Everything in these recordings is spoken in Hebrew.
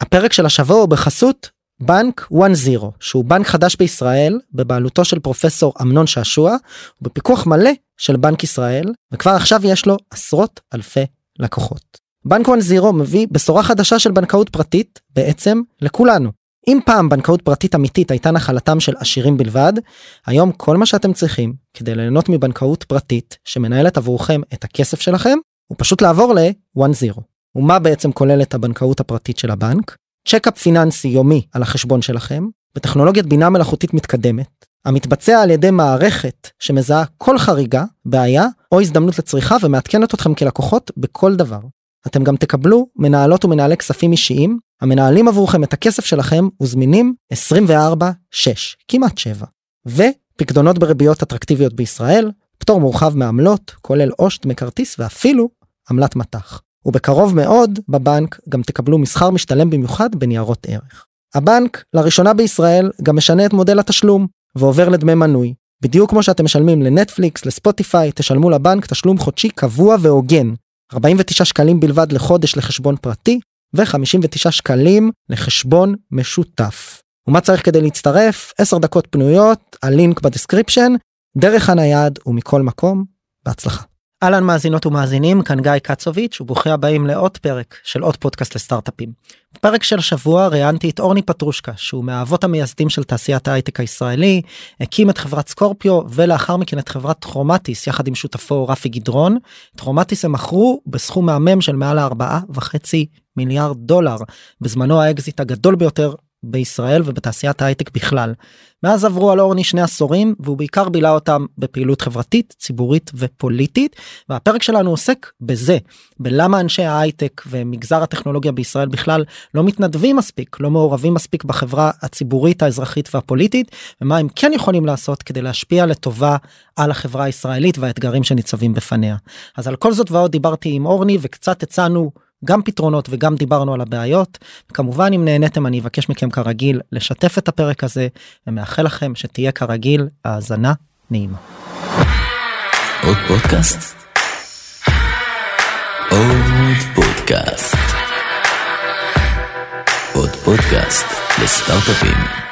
הפרק של השבוע הוא בחסות בנק 1-0 שהוא בנק חדש בישראל בבעלותו של פרופסור אמנון שעשוע ובפיקוח מלא של בנק ישראל וכבר עכשיו יש לו עשרות אלפי לקוחות. בנק 1-0 מביא בשורה חדשה של בנקאות פרטית בעצם לכולנו. אם פעם בנקאות פרטית אמיתית הייתה נחלתם של עשירים בלבד, היום כל מה שאתם צריכים כדי ליהנות מבנקאות פרטית שמנהלת עבורכם את הכסף שלכם הוא פשוט לעבור ל-1-0. ומה בעצם כוללת הבנקאות הפרטית של הבנק? צ'קאפ פיננסי יומי על החשבון שלכם, בטכנולוגיית בינה מלאכותית מתקדמת, המתבצע על ידי מערכת שמזהה כל חריגה, בעיה או הזדמנות לצריכה ומעדכנת אתכם כלקוחות בכל דבר. אתם גם תקבלו מנהלות ומנהלי כספים אישיים המנהלים עבורכם את הכסף שלכם וזמינים 24/6 כמעט 7 ופקדונות בריביות אטרקטיביות בישראל פטור מורחב מעמלות כולל עו"ש, כרטיס ואפילו עמלת מט"ח. ובקרוב מאוד בבנק גם תקבלו מסחר משתלם במיוחד בניירות ערך. הבנק לראשונה בישראל גם משנה את מודל התשלום ועובר לדמי מנוי. בדיוק כמו שאתם משלמים לנטפליקס, לספוטיפיי, תשלמו לבנק תשלום חודשי קבוע והוגן. 49 שקלים בלבד לחודש לחשבון פרטי ו-59 שקלים לחשבון משותף. ומה צריך כדי להצטרף? 10 דקות פנויות, הלינק ב description, דרך הנייד ומכל מקום, בהצלחה. אהלן מאזינות ומאזינים כאן גיא קצוביץ' וברוכים הבאים לעוד פרק של עוד פודקאסט לסטארט-אפים. בפרק של השבוע ראיינתי את אורני פטרושקה שהוא מהאבות המייסדים של תעשיית ההייטק הישראלי הקים את חברת Scorpio ולאחר מכן את חברת Chromatis יחד עם שותפו רפי גדרון. Chromatis הם מכרו בסכום מהמם של מעל 4.5 מיליארד דולר בזמנו האקזיט הגדול ביותר בישראל ובתעשיית ההייטק בכלל. מאז עברו על אורני שני עשורים והוא בעיקר בילה אותם בפעילות חברתית ציבורית ופוליטית והפרק שלנו עוסק בזה בלמה אנשי ההייטק ומגזר הטכנולוגיה בישראל בכלל לא מתנדבים מספיק לא מעורבים מספיק בחברה הציבורית האזרחית והפוליטית ומה הם כן יכולים לעשות כדי להשפיע לטובה על החברה הישראלית והאתגרים שניצבים בפניה. אז על כל זאת ועוד דיברתי עם אורני וקצת הצענו גם פתרונות וגם דיברנו על הבעיות. כמובן אם נהניתם אני אבקש מכם כרגיל לשתף את הפרק הזה ומאחל לכם שתהיה כרגיל האזנה נעימה. עוד פודקאסט? עוד פודקאסט. עוד פודקאסט לסטארט-אפים.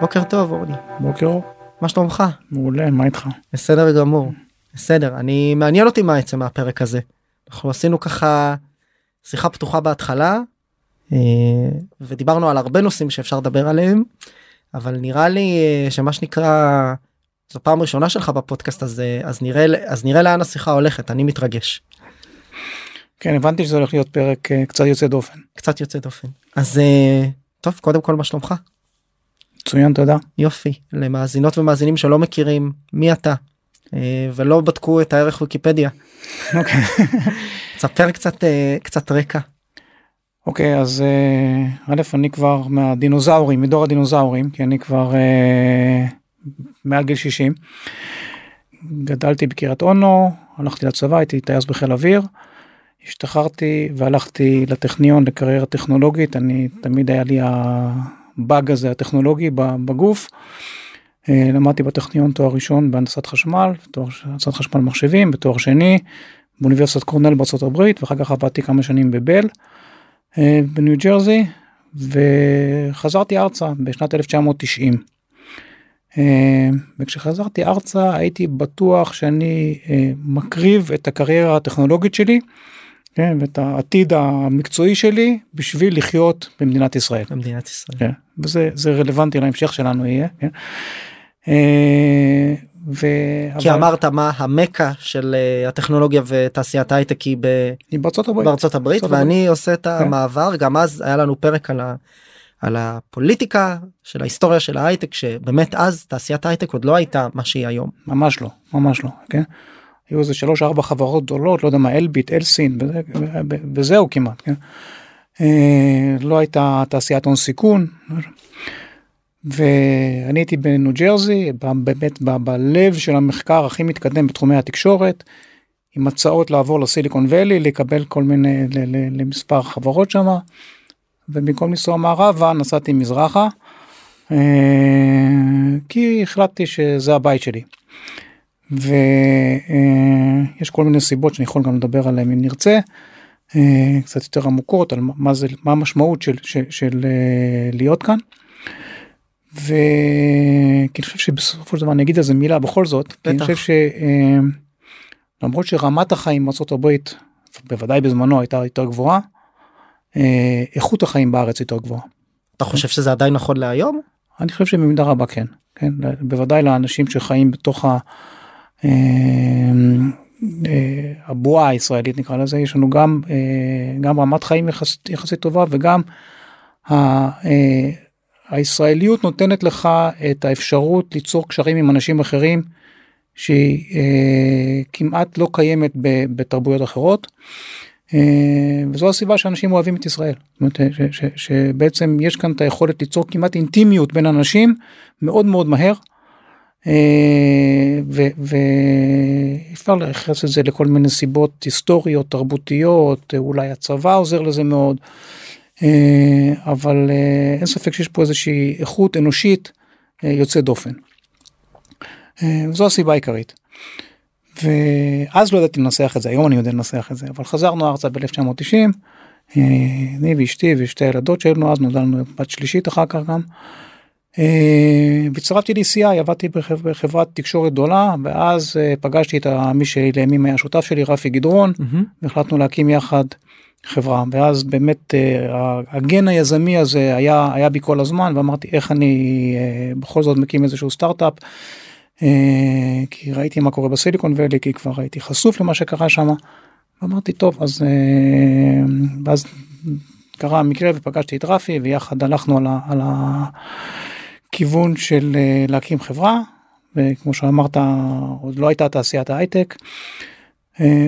בוקר טוב אורלי. בוקר. מה שלומך? מעולה, מה איתך? בסדר גמור. בסדר, אני מעניין אותי מה יצא מהפרק הזה. אנחנו עשינו ככה שיחה פתוחה בהתחלה אה, ודיברנו על הרבה נושאים שאפשר לדבר עליהם אבל נראה לי אה, שמה שנקרא זו פעם ראשונה שלך בפודקאסט הזה אז נראה אז נראה לאן השיחה הולכת אני מתרגש. כן הבנתי שזה הולך להיות פרק אה, קצת יוצא דופן. קצת יוצא דופן אז טוב קודם כל מה שלומך? מצוין תודה. יופי למאזינות ומאזינים שלא מכירים מי אתה אה, ולא בדקו את הערך ויקיפדיה. אוקיי. ספר קצת אה, קצת רקע. אוקיי אז אה, א' אני כבר מהדינוזאורים מדור הדינוזאורים כי אני כבר מעל גיל 60. גדלתי בקריית אונו הלכתי לצבא הייתי טייס בחיל אוויר. השתחררתי והלכתי לטכניון לקריירה טכנולוגית אני תמיד היה לי הבאג הזה הטכנולוגי בגוף. אה, למדתי בטכניון תואר ראשון בהנדסת חשמל, תואר הנדסת חשמל מחשבים, ותואר שני באוניברסיטת קורנל בארצות הברית, ואחר כך עבדתי כמה שנים בבל אה, בניו ג'רזי, וחזרתי ארצה בשנת 1990. אה, וכשחזרתי ארצה הייתי בטוח שאני מקריב את הקריירה הטכנולוגית שלי כן, ואת העתיד המקצועי שלי בשביל לחיות במדינת ישראל. במדינת ישראל. כן, וזה זה רלוונטי להמשך שלנו יהיה. כן. אה, ו... כי אבל... אמרת מה המכה של uh, הטכנולוגיה ותעשיית הייטק היא, ב... היא בארצות הברית, בארצות הברית ואני הברית. עושה את כן. המעבר גם אז היה לנו פרק על, ה... על הפוליטיקה של ההיסטוריה של ההייטק שבאמת אז תעשיית הייטק עוד לא הייתה מה שהיא היום. ממש לא ממש לא כן. היו איזה שלוש ארבע חברות גדולות לא יודע מה אלביט אלסין וזהו כמעט כן? אה, לא הייתה תעשיית הון סיכון. ואני הייתי בניו ג'רזי באמת בלב של המחקר הכי מתקדם בתחומי התקשורת עם הצעות לעבור לסיליקון ואלי לקבל כל מיני למספר חברות שמה ובמקום לנסוע מערבה נסעתי מזרחה. אה, כי החלטתי שזה הבית שלי. ויש כל מיני סיבות שאני יכול גם לדבר עליהן אם נרצה. אה, קצת יותר עמוקות על מה זה מה המשמעות של, של, של אה, להיות כאן. וכי אני חושב שבסופו של דבר אני אגיד איזה מילה בכל זאת, כי אני חושב שלמרות שרמת החיים בארה"ב בוודאי בזמנו הייתה יותר גבוהה, איכות החיים בארץ יותר גבוהה. אתה חושב שזה עדיין נכון להיום? אני חושב שבמידה רבה כן, כן, בוודאי לאנשים שחיים בתוך ה... אה, אה, הבועה הישראלית נקרא לזה יש לנו גם אה, גם רמת חיים יחסית, יחסית טובה וגם ה, הישראליות נותנת לך את האפשרות ליצור קשרים עם אנשים אחרים שהיא כמעט לא קיימת בתרבויות אחרות. אה, וזו הסיבה שאנשים אוהבים את ישראל. זאת אומרת, ש, ש, שבעצם יש כאן את היכולת ליצור כמעט אינטימיות בין אנשים מאוד מאוד מהר. אה, ואפשר לייחס את זה לכל מיני סיבות היסטוריות, תרבותיות, אולי הצבא עוזר לזה מאוד. אה, אבל אין ספק שיש פה איזושהי איכות אנושית יוצאת דופן. זו הסיבה העיקרית. ואז לא ידעתי לנסח את זה היום אני יודע לנסח את זה אבל חזרנו ארצה ב-1990 אה, אני ואשתי ושתי הילדות שלנו אז נולדה לנו בת שלישית אחר כך גם. אה, והצטרפתי ל-CI עבדתי בחברת תקשורת גדולה ואז אה, פגשתי את מי שלימים היה שותף שלי רפי גדרון. והחלטנו להקים יחד חברה ואז באמת הגן היזמי הזה היה היה בי כל הזמן ואמרתי איך אני בכל זאת מקים איזשהו סטארט-אפ. אה, כי ראיתי מה קורה בסיליקון ואלי כי כבר הייתי חשוף למה שקרה שם. אמרתי טוב אז אה, ואז קרה המקרה ופגשתי את רפי ויחד הלכנו על, ה, על הכיוון של אה, להקים חברה וכמו שאמרת עוד לא הייתה תעשיית ההייטק.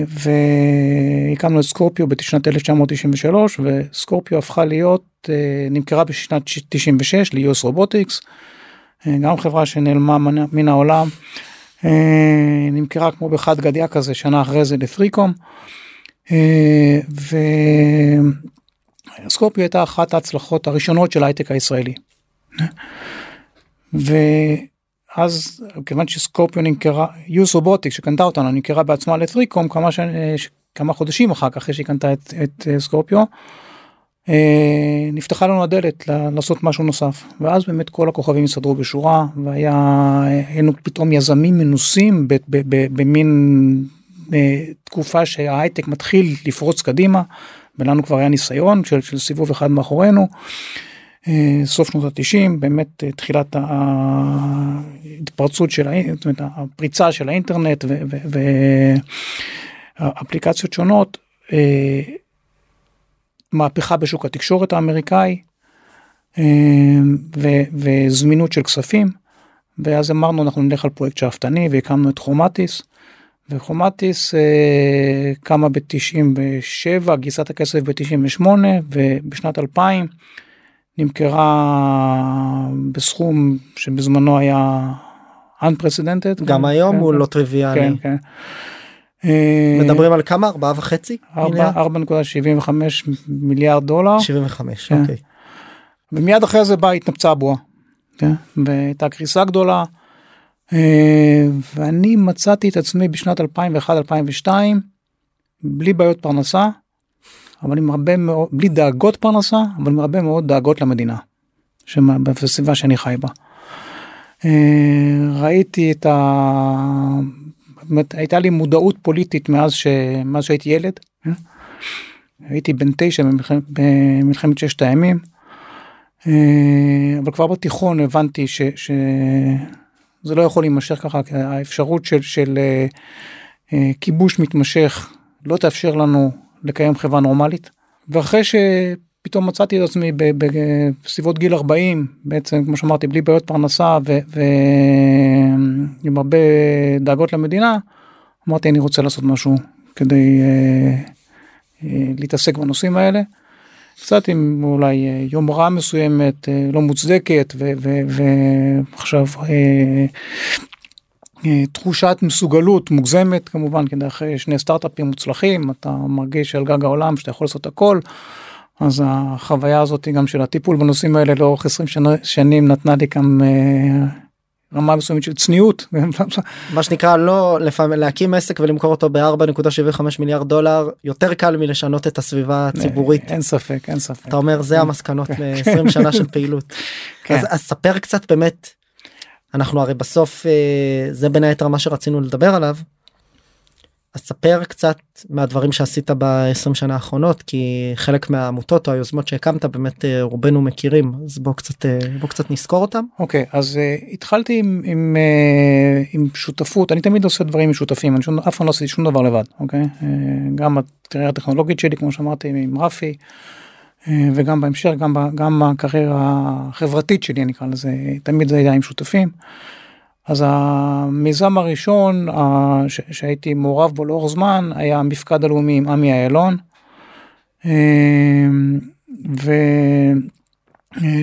והקמנו את סקורפיו בשנת 1993 וסקורפיו הפכה להיות נמכרה בשנת 96 ל-US רובוטיקס. אה, גם חברה שנעלמה מן העולם, אה, נמכרה כמו בחד גדיה כזה שנה אחרי זה לפריקום. אה, וסקורפיו הייתה אחת ההצלחות הראשונות של ההייטק הישראלי. ואז כיוון שסקורפיו נמכרה, יוס רובוטיק שקנתה אותנו נמכרה בעצמה לפריקום כמה, ש... כמה חודשים אחר כך אחרי שהיא קנתה את, את סקורפיו. אה, נפתחה לנו הדלת לעשות משהו נוסף ואז באמת כל הכוכבים הסתדרו בשורה והיה היינו פתאום יזמים מנוסים במין אה, תקופה שההייטק מתחיל לפרוץ קדימה ולנו כבר היה ניסיון של, של סיבוב אחד מאחורינו. אה, סוף שנות התשעים באמת תחילת ההתפרצות של האינטרנט הפריצה של האינטרנט ואפליקציות שונות. מהפכה בשוק התקשורת האמריקאי אה, וזמינות של כספים. ואז אמרנו אנחנו נלך על פרויקט שאפתני והקמנו את חומטיס. וחומטיס אה, קמה ב-97 גייסת הכסף ב-98 ובשנת 2000 נמכרה בסכום שבזמנו היה unprecedented. גם היום כן, הוא לא טריוויאלי. כן, כן. אה, מדברים על כמה ארבעה וחצי 4.75 מיליארד דולר 75 כן. אוקיי. ומיד אחרי זה באה התנפצה הבועה. כן? והייתה קריסה גדולה. אה, ואני מצאתי את עצמי בשנת 2001-2002 בלי בעיות פרנסה, אבל עם הרבה מאוד, בלי דאגות פרנסה, אבל עם הרבה מאוד דאגות למדינה, בסביבה שאני חי בה. אה, ראיתי את ה... אומרת, הייתה לי מודעות פוליטית מאז, ש... מאז שהייתי ילד. אה? הייתי בן תשע במלחמת, במלחמת ששת הימים. אה, אבל כבר בתיכון הבנתי ש... שזה לא יכול להימשך ככה, כי האפשרות של, של אה, כיבוש מתמשך לא תאפשר לנו לקיים חברה נורמלית. ואחרי שפתאום מצאתי את עצמי בסביבות גיל 40 בעצם כמו שאמרתי בלי בעיות פרנסה ועם הרבה דאגות למדינה אמרתי אני רוצה לעשות משהו כדי אה, אה, להתעסק בנושאים האלה. קצת עם אולי אה, יומרה מסוימת אה, לא מוצדקת ועכשיו אה, תחושת מסוגלות מוגזמת כמובן כדי אחרי שני סטארט-אפים מוצלחים אתה מרגיש על גג העולם שאתה יכול לעשות הכל. אז החוויה הזאת גם של הטיפול בנושאים האלה לאורך 20 שנה, שנים נתנה לי גם אה, רמה מסוימת של צניעות. מה שנקרא לא לפעמים להקים עסק ולמכור אותו ב-4.75 מיליארד דולר יותר קל מלשנות את הסביבה הציבורית. אין ספק אין ספק. אתה אומר זה המסקנות מ-20 שנה של פעילות. כן. אז, אז ספר קצת באמת אנחנו הרי בסוף אה, זה בין היתר מה שרצינו לדבר עליו. אז ספר קצת מהדברים שעשית ב-20 שנה האחרונות כי חלק מהעמותות או היוזמות שהקמת באמת אה, רובנו מכירים אז בוא קצת אה, בוא קצת נזכור אותם. אוקיי okay, אז uh, התחלתי עם, עם, uh, עם שותפות אני תמיד עושה דברים עם שותפים אני שום, אף פעם לא עשיתי שום דבר לבד אוקיי okay? uh, גם הקריירה הטכנולוגית שלי כמו שאמרתי עם רפי וגם בהמשך גם, גם בקריירה החברתית שלי אני אקרא לזה תמיד זה היה עם שותפים. אז המיזם הראשון שהייתי מעורב בו לאורך זמן היה המפקד הלאומי עם עמי אילון. אמ,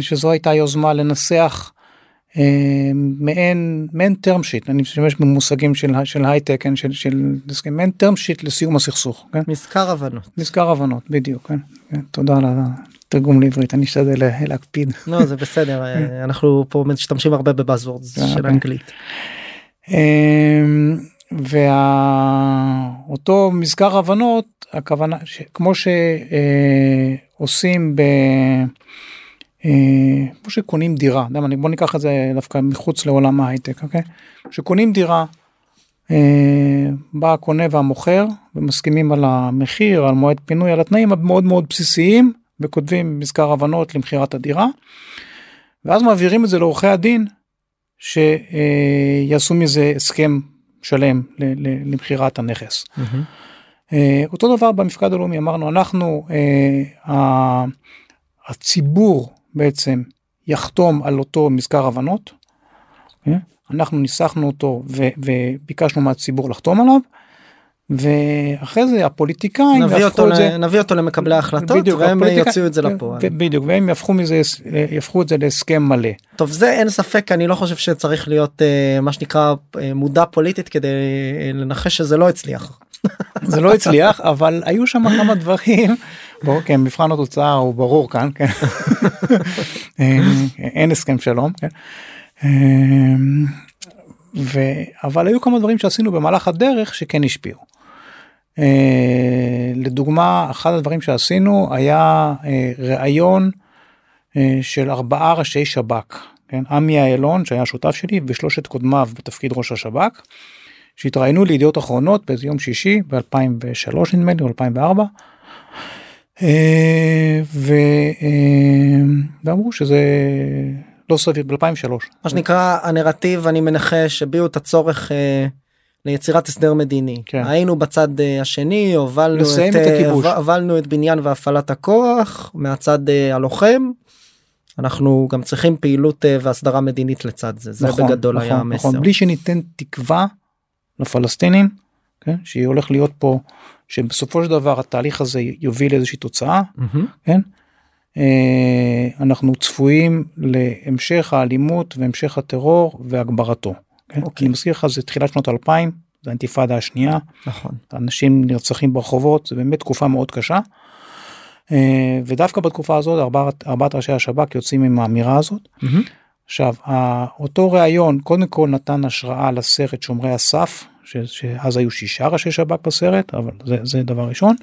ושזו הייתה יוזמה לנסח מעין מעין term sheet אני משתמש במושגים של של הייטק כן, של של מעין term sheet לסיום הסכסוך. כן? מזכר הבנות. מזכר הבנות בדיוק כן, כן, תודה על תרגום לעברית אני אשתדל להקפיד. לא זה בסדר אנחנו פה משתמשים הרבה בבאזוורד של אוקיי. אנגלית. אמ, ואותו מזכר הבנות הכוונה כמו שעושים ב... אה, כמו שקונים דירה, בוא ניקח את זה דווקא מחוץ לעולם ההייטק, אוקיי? כשקונים דירה, אה, בא הקונה והמוכר ומסכימים על המחיר, על מועד פינוי, על התנאים המאוד מאוד בסיסיים, וכותבים מזכר הבנות למכירת הדירה, ואז מעבירים את זה לעורכי הדין, שיעשו מזה הסכם שלם למכירת הנכס. Mm-hmm. אותו דבר במפקד הלאומי אמרנו אנחנו הציבור בעצם יחתום על אותו מזכר הבנות. אנחנו ניסחנו אותו וביקשנו מהציבור לחתום עליו. ואחרי זה הפוליטיקאים נביא אותו, זה, נביא אותו למקבלי ההחלטות בדיוק, והם יוציאו את זה לפועל. בדיוק והם יהפכו מזה יהפכו את זה להסכם מלא. טוב זה אין ספק אני לא חושב שצריך להיות uh, מה שנקרא מודע פוליטית כדי לנחש שזה לא הצליח. זה לא הצליח אבל היו שם כמה דברים. בוא, כן, מבחן התוצאה הוא ברור כאן כן. אין הסכם שלום. כן. ו... אבל היו כמה דברים שעשינו במהלך הדרך שכן השפיעו. אה, לדוגמה אחד הדברים שעשינו היה אה, ראיון אה, של ארבעה ראשי שב"כ, כן? עמי אילון שהיה שותף שלי ושלושת קודמיו בתפקיד ראש השב"כ, שהתראיינו לידיעות אחרונות באיזה יום שישי ב-2003 נדמה לי או 2004. ו... ואמרו שזה לא סביר ב-2003. מה שנקרא הנרטיב אני מנחש הביעו את הצורך ליצירת הסדר מדיני כן. היינו בצד אה, השני הובלנו את, את אה, הובלנו את בניין והפעלת הכוח מהצד אה, הלוחם. אנחנו גם צריכים פעילות והסדרה מדינית לצד זה זה נכון, בגדול נכון, היה המסר. נכון, בלי שניתן תקווה לפלסטינים כן, שהיא הולך להיות פה שבסופו של דבר התהליך הזה יוביל לאיזושהי תוצאה mm-hmm. כן. אנחנו צפויים להמשך האלימות והמשך הטרור והגברתו. כן? אוקיי. אני מזכיר לך זה תחילת שנות 2000 זה האינתיפאדה השנייה נכון אנשים נרצחים ברחובות זה באמת תקופה מאוד קשה. אה, ודווקא בתקופה הזאת ארבעת, ארבעת ראשי השב"כ יוצאים עם האמירה הזאת. Mm-hmm. עכשיו אותו ראיון קודם כל נתן השראה לסרט שומרי הסף ש, שאז היו שישה ראשי שב"כ בסרט אבל זה, זה דבר ראשון.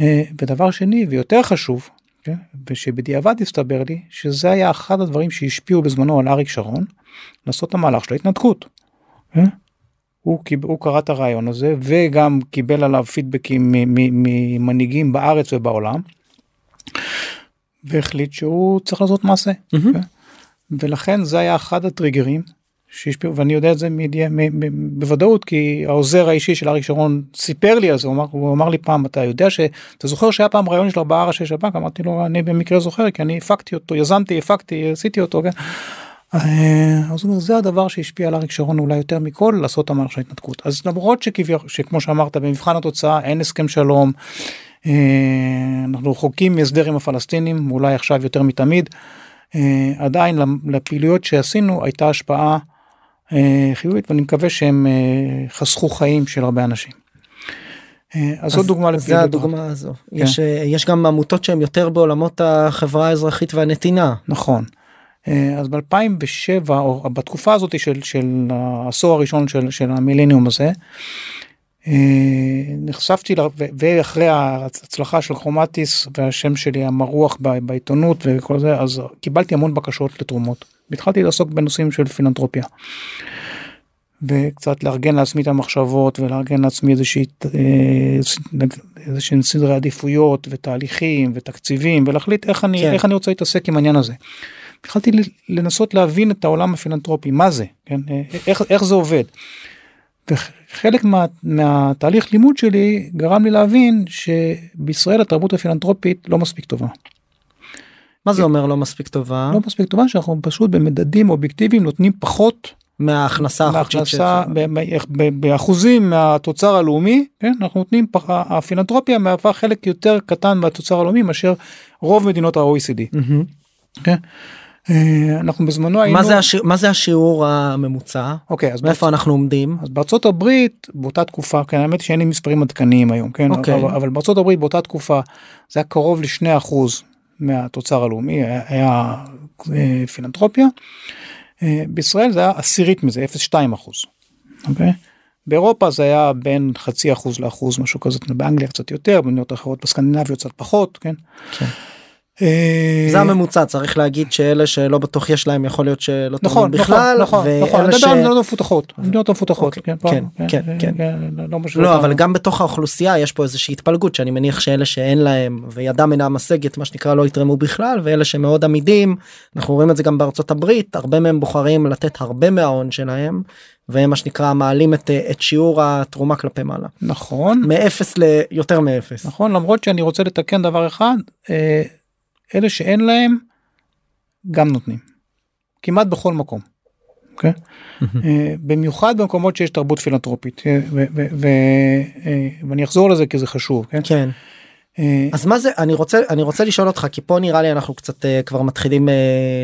אה, ודבר שני ויותר חשוב כן? ושבדיעבד הסתבר לי שזה היה אחד הדברים שהשפיעו בזמנו על אריק שרון לעשות את המהלך של ההתנתקות. כן? הוא, הוא קרא את הרעיון הזה וגם קיבל עליו פידבקים ממנהיגים בארץ ובעולם. והחליט שהוא צריך לעשות מעשה. Mm-hmm. ולכן זה היה אחד הטריגרים שהשפיעו ואני יודע את זה מידיע, מ, מ, בוודאות כי העוזר האישי של אריק שרון סיפר לי על זה הוא אמר, הוא אמר לי פעם אתה יודע שאתה זוכר שהיה פעם רעיון של ארבעה ראשי שב"כ אמרתי לו אני במקרה זוכר כי אני הפקתי אותו יזמתי הפקתי עשיתי אותו. כן? אה, אז הוא אומר זה הדבר שהשפיע על אריק שרון אולי יותר מכל לעשות את המהלך של ההתנתקות אז למרות שכביכול שכמו שאמרת במבחן התוצאה אין הסכם שלום. אה, אנחנו רחוקים מהסדר עם הפלסטינים אולי עכשיו יותר מתמיד אה, עדיין לפעילויות שעשינו הייתה השפעה חיובית ואני מקווה שהם חסכו חיים של הרבה אנשים. אה, אז זאת דוגמה זה לפעילות. הדוגמה הזו. יש, אה, יש גם עמותות שהן יותר בעולמות החברה האזרחית והנתינה. נכון. אה, אז ב-2007 או בתקופה הזאת של, של העשור הראשון של, של המילניום הזה אה, נחשפתי ל- ו- ואחרי ההצלחה של קרומטיס והשם שלי המרוח בעיתונות וכל זה אז קיבלתי המון בקשות לתרומות והתחלתי לעסוק בנושאים של פילנטרופיה. וקצת לארגן לעצמי את המחשבות ולארגן לעצמי איזושהי אה, איזשהם סדרי עדיפויות ותהליכים ותקציבים ולהחליט איך אני כן. איך אני רוצה להתעסק עם העניין הזה. התחלתי לנסות להבין את העולם הפילנטרופי מה זה כן אה, איך איך זה עובד. וחלק מה, מהתהליך לימוד שלי גרם לי להבין שבישראל התרבות הפילנטרופית לא מספיק טובה. מה זה אומר לא מספיק טובה? לא מספיק טובה שאנחנו פשוט במדדים אובייקטיביים נותנים פחות מההכנסה החודשית שלך. באחוזים מהתוצר הלאומי כן אנחנו נותנים פח- הפילנטרופיה מהווה חלק יותר קטן מהתוצר הלאומי מאשר רוב מדינות ה-OECD. מהמם. כן? אה, אנחנו בזמנו היינו מה זה השי- מה זה השיעור הממוצע? אוקיי אז מאיפה אנחנו עומדים? אז בארצות הברית באותה תקופה כן האמת שאין לי מספרים עדכניים היום כן אוקיי. אבל, אבל בארצות הברית באותה תקופה זה היה קרוב לשני אחוז מהתוצר הלאומי היה, אה, פילנטרופיה. אה, בישראל זה היה עשירית מזה 0.2 אחוז. אוקיי? באירופה זה היה בין חצי אחוז לאחוז משהו כזה באנגליה קצת יותר במדינות אחרות בסקנדינביות קצת פחות כן. כן. אה, זה הממוצע צריך להגיד שאלה שלא בטוח יש להם יכול להיות שלא נכון בכלל נכון נכון נכון ש... מדבר על מדינות המדינות המפותחות אוקיי, כן כן, כן, כן. לא- לא משהו לא אותנו. אבל גם בתוך האוכלוסייה יש פה איזושהי התפלגות שאני מניח שאלה שאין להם וידם אינה משגת מה שנקרא לא יתרמו בכלל ואלה שמאוד עמידים אנחנו רואים את זה גם בארצות הברית הרבה מהם בוחרים לתת הרבה מההון שלהם והם מה שנקרא מעלים את, את שיעור התרומה כלפי מעלה נכון מאפס ליותר מאפס. נכון למרות שאני רוצה לתקן דבר אחד אה, אלה שאין להם גם נותנים כמעט בכל מקום. אוקיי? אה, במיוחד במקומות שיש תרבות פילנטרופית אה, אה, ואני אחזור לזה כי זה חשוב כן כן אז מה זה אני רוצה אני רוצה לשאול אותך כי פה נראה לי אנחנו קצת uh, כבר מתחילים uh,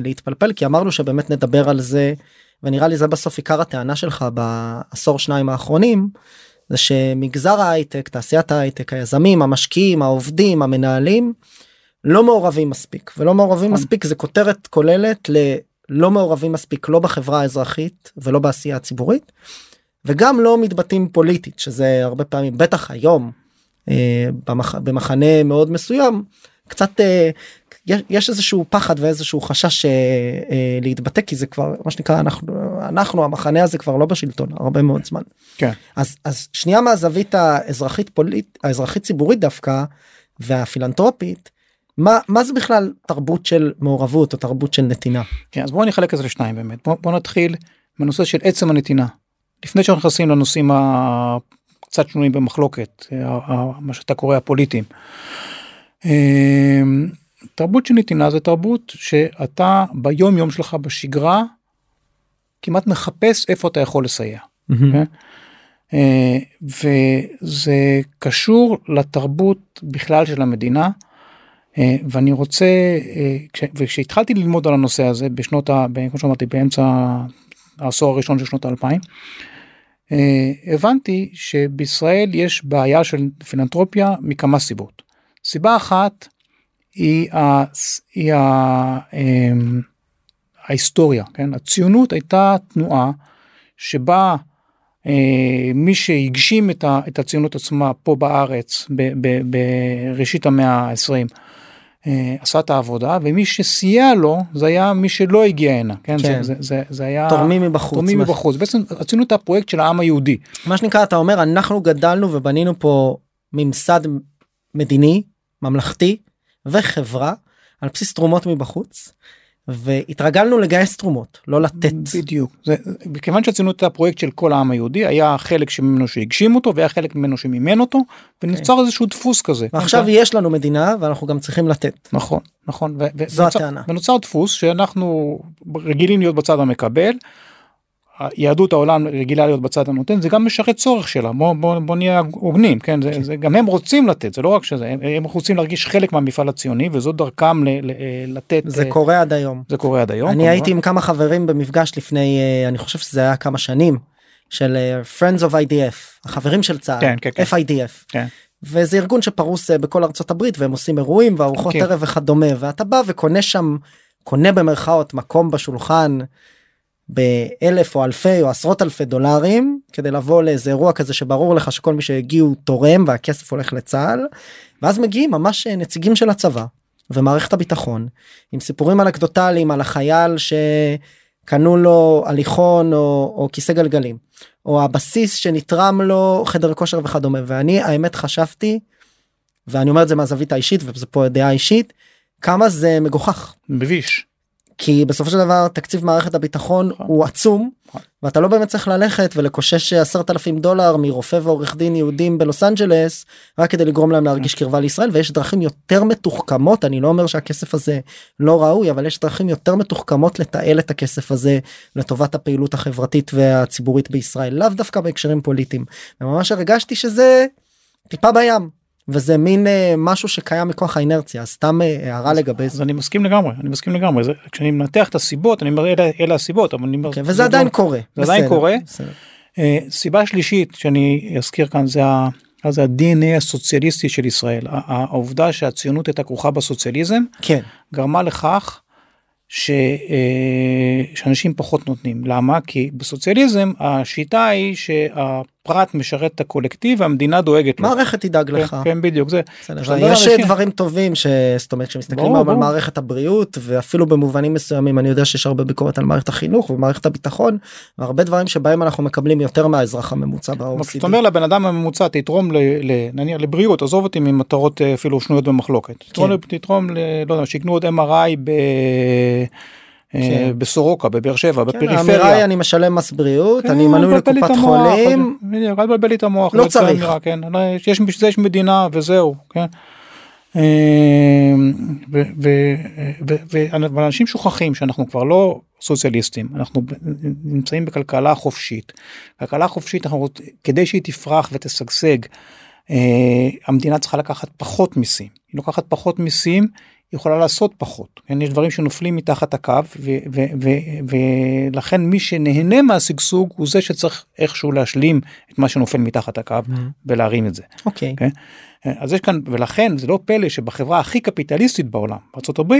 להתפלפל כי אמרנו שבאמת נדבר על זה ונראה לי זה בסוף עיקר הטענה שלך בעשור שניים האחרונים זה שמגזר ההייטק תעשיית ההייטק היזמים המשקיעים העובדים המנהלים לא מעורבים מספיק ולא מעורבים נכון. מספיק זה כותרת כוללת ללא מעורבים מספיק לא בחברה האזרחית ולא בעשייה הציבורית וגם לא מתבטאים פוליטית שזה הרבה פעמים בטח היום אה, במח... במחנה מאוד מסוים קצת אה, יש, יש איזשהו פחד ואיזשהו חשש אה, אה, להתבטא כי זה כבר מה שנקרא אנחנו אנחנו המחנה הזה כבר לא בשלטון הרבה מאוד זמן כן אז אז שנייה מהזווית האזרחית פוליט האזרחית ציבורית דווקא והפילנטרופית מה מה זה בכלל תרבות של מעורבות או תרבות של נתינה כן אז בואו נחלק את זה לשניים באמת בואו בוא נתחיל בנושא של עצם הנתינה. לפני שאנחנו נכנסים לנושאים הקצת שנויים במחלוקת מה שאתה קורא הפוליטיים. אה, תרבות של נתינה זה תרבות שאתה ביום יום שלך בשגרה כמעט מחפש איפה אתה יכול לסייע. כן? אה, וזה קשור לתרבות בכלל של המדינה. אה, ואני רוצה, אה, כש- וכשהתחלתי ללמוד על הנושא הזה בשנות, ה- כמו שאמרתי, באמצע העשור הראשון של שנות האלפיים, אה, הבנתי שבישראל יש בעיה של פילנטרופיה מכמה סיבות. סיבה אחת היא, ה, היא ה, אמ, ההיסטוריה, כן? הציונות הייתה תנועה שבה מי שהגשים את, את הציונות עצמה פה בארץ בראשית המאה ה-20 אה, עשה את העבודה ומי שסייע לו זה היה מי שלא הגיע הנה, כן? כן. זה, זה, זה, זה היה תורמים מבחוץ תורמים מה- מבחוץ. בעצם הציונות הייתה פרויקט של העם היהודי. מה שנקרא אתה אומר אנחנו גדלנו ובנינו פה ממסד מדיני ממלכתי וחברה על בסיס תרומות מבחוץ והתרגלנו לגייס תרומות לא לתת בדיוק. זה, מכיוון שהציונות הייתה פרויקט של כל העם היהודי היה חלק ממנו שהגשים אותו והיה חלק ממנו שמימן אותו ונוצר איזשהו דפוס כזה. ועכשיו כן? יש לנו מדינה ואנחנו גם צריכים לתת נכון נכון ו- זו ונוצר- הטענה. ונוצר דפוס שאנחנו רגילים להיות בצד המקבל. יהדות העולם רגילה להיות בצד הנותן זה גם משרת צורך שלה בוא, בוא, בוא נהיה הוגנים כן, זה, זה גם הם רוצים לתת זה לא רק שזה הם, הם רוצים להרגיש חלק מהמפעל הציוני וזו דרכם ל, ל, לתת זה אה, קורה עד היום. זה קורה עד היום. אני כמובן. הייתי עם כמה חברים במפגש לפני אה, אני חושב שזה היה כמה שנים של אה, Friends of IDF החברים של צה"ל כן, כן, כן. FIDF כן. וזה ארגון שפרוס אה, בכל ארצות הברית והם עושים אירועים וארוחות אוקיי. ערב וכדומה ואתה בא וקונה שם קונה במרכאות מקום בשולחן באלף או אלפי או עשרות אלפי דולרים כדי לבוא לאיזה אירוע כזה שברור לך שכל מי שהגיעו תורם והכסף הולך לצה"ל ואז מגיעים ממש אה, נציגים של הצבא ומערכת הביטחון עם סיפורים אנקדוטליים על החייל שקנו לו הליכון או, או כיסא גלגלים או הבסיס שנתרם לו חדר כושר וכדומה ואני האמת חשבתי ואני אומר את זה מהזווית האישית וזה פה דעה אישית כמה זה מגוחך מביש. כי בסופו של דבר תקציב מערכת הביטחון נכון. הוא עצום נכון. ואתה לא באמת צריך ללכת ולקושש עשרת אלפים דולר מרופא ועורך דין יהודים בלוס אנג'לס רק כדי לגרום להם להרגיש קרבה לישראל ויש דרכים יותר מתוחכמות אני לא אומר שהכסף הזה לא ראוי אבל יש דרכים יותר מתוחכמות לתעל את הכסף הזה לטובת הפעילות החברתית והציבורית בישראל לאו דווקא בהקשרים פוליטיים וממש הרגשתי שזה טיפה בים וזה מין אה, משהו שקיים מכוח האינרציה אז סתם אה, הערה לגבי אז זה. אני מסכים לגמרי אני מסכים לגמרי זה, כשאני מנתח את הסיבות אני אומר אלה, אלה הסיבות אבל אני אומר כן, וזה עדיין לא- קורה. זה עדיין בסדר, קורה. בסדר. אה, סיבה שלישית שאני אזכיר כאן זה ה... אז ה-DNA הסוציאליסטי של ישראל העובדה שהציונות הייתה כרוכה בסוציאליזם כן. גרמה לכך ש, אה, שאנשים פחות נותנים למה כי בסוציאליזם השיטה היא שהפרט משרת את הקולקטיב והמדינה דואגת לו. מערכת תדאג כן, לך. כן בדיוק זה. בסדר, יש אנשים- דברים טובים ש... זאת אומרת שמסתכלים ברור, היום על. מערכת הבריאות ואפילו במובנים מסוימים אני יודע שיש הרבה ביקורת על מערכת החינוך ומערכת הביטחון והרבה דברים שבהם אנחנו מקבלים יותר מהאזרח הממוצע ב-OECD. כשאתה אומר לבן אדם הממוצע תתרום ל, ל, נניח לבריאות עזוב אותי ממטרות אה, אפילו שנויות במחלוקת תתרום, כן. ל- תתרום ל, לא יודע שיקנו עוד MRI ב, כן. בסורוקה בבאר שבע כן, האמירה היא בפריפריה. אני משלם מס בריאות כן, אני אל מנוי לקופת המוח, חולים בדיוק, אל תבלבל לי את המוח. לא יוצא צריך. אמירה, כן, לא, יש, יש בשביל זה יש מדינה וזהו. כן. אה, ואנשים שוכחים שאנחנו כבר לא סוציאליסטים אנחנו נמצאים בכלכלה חופשית. כלכלה חופשית אנחנו כדי שהיא תפרח ותשגשג אה, המדינה צריכה לקחת פחות מיסים היא לוקחת פחות מיסים יכולה לעשות פחות כן, יש דברים שנופלים מתחת הקו ולכן מי שנהנה מהשגשוג הוא זה שצריך איכשהו להשלים את מה שנופל מתחת הקו ולהרים את זה. אוקיי כן? אז יש כאן ולכן זה לא פלא שבחברה הכי קפיטליסטית בעולם בארה"ב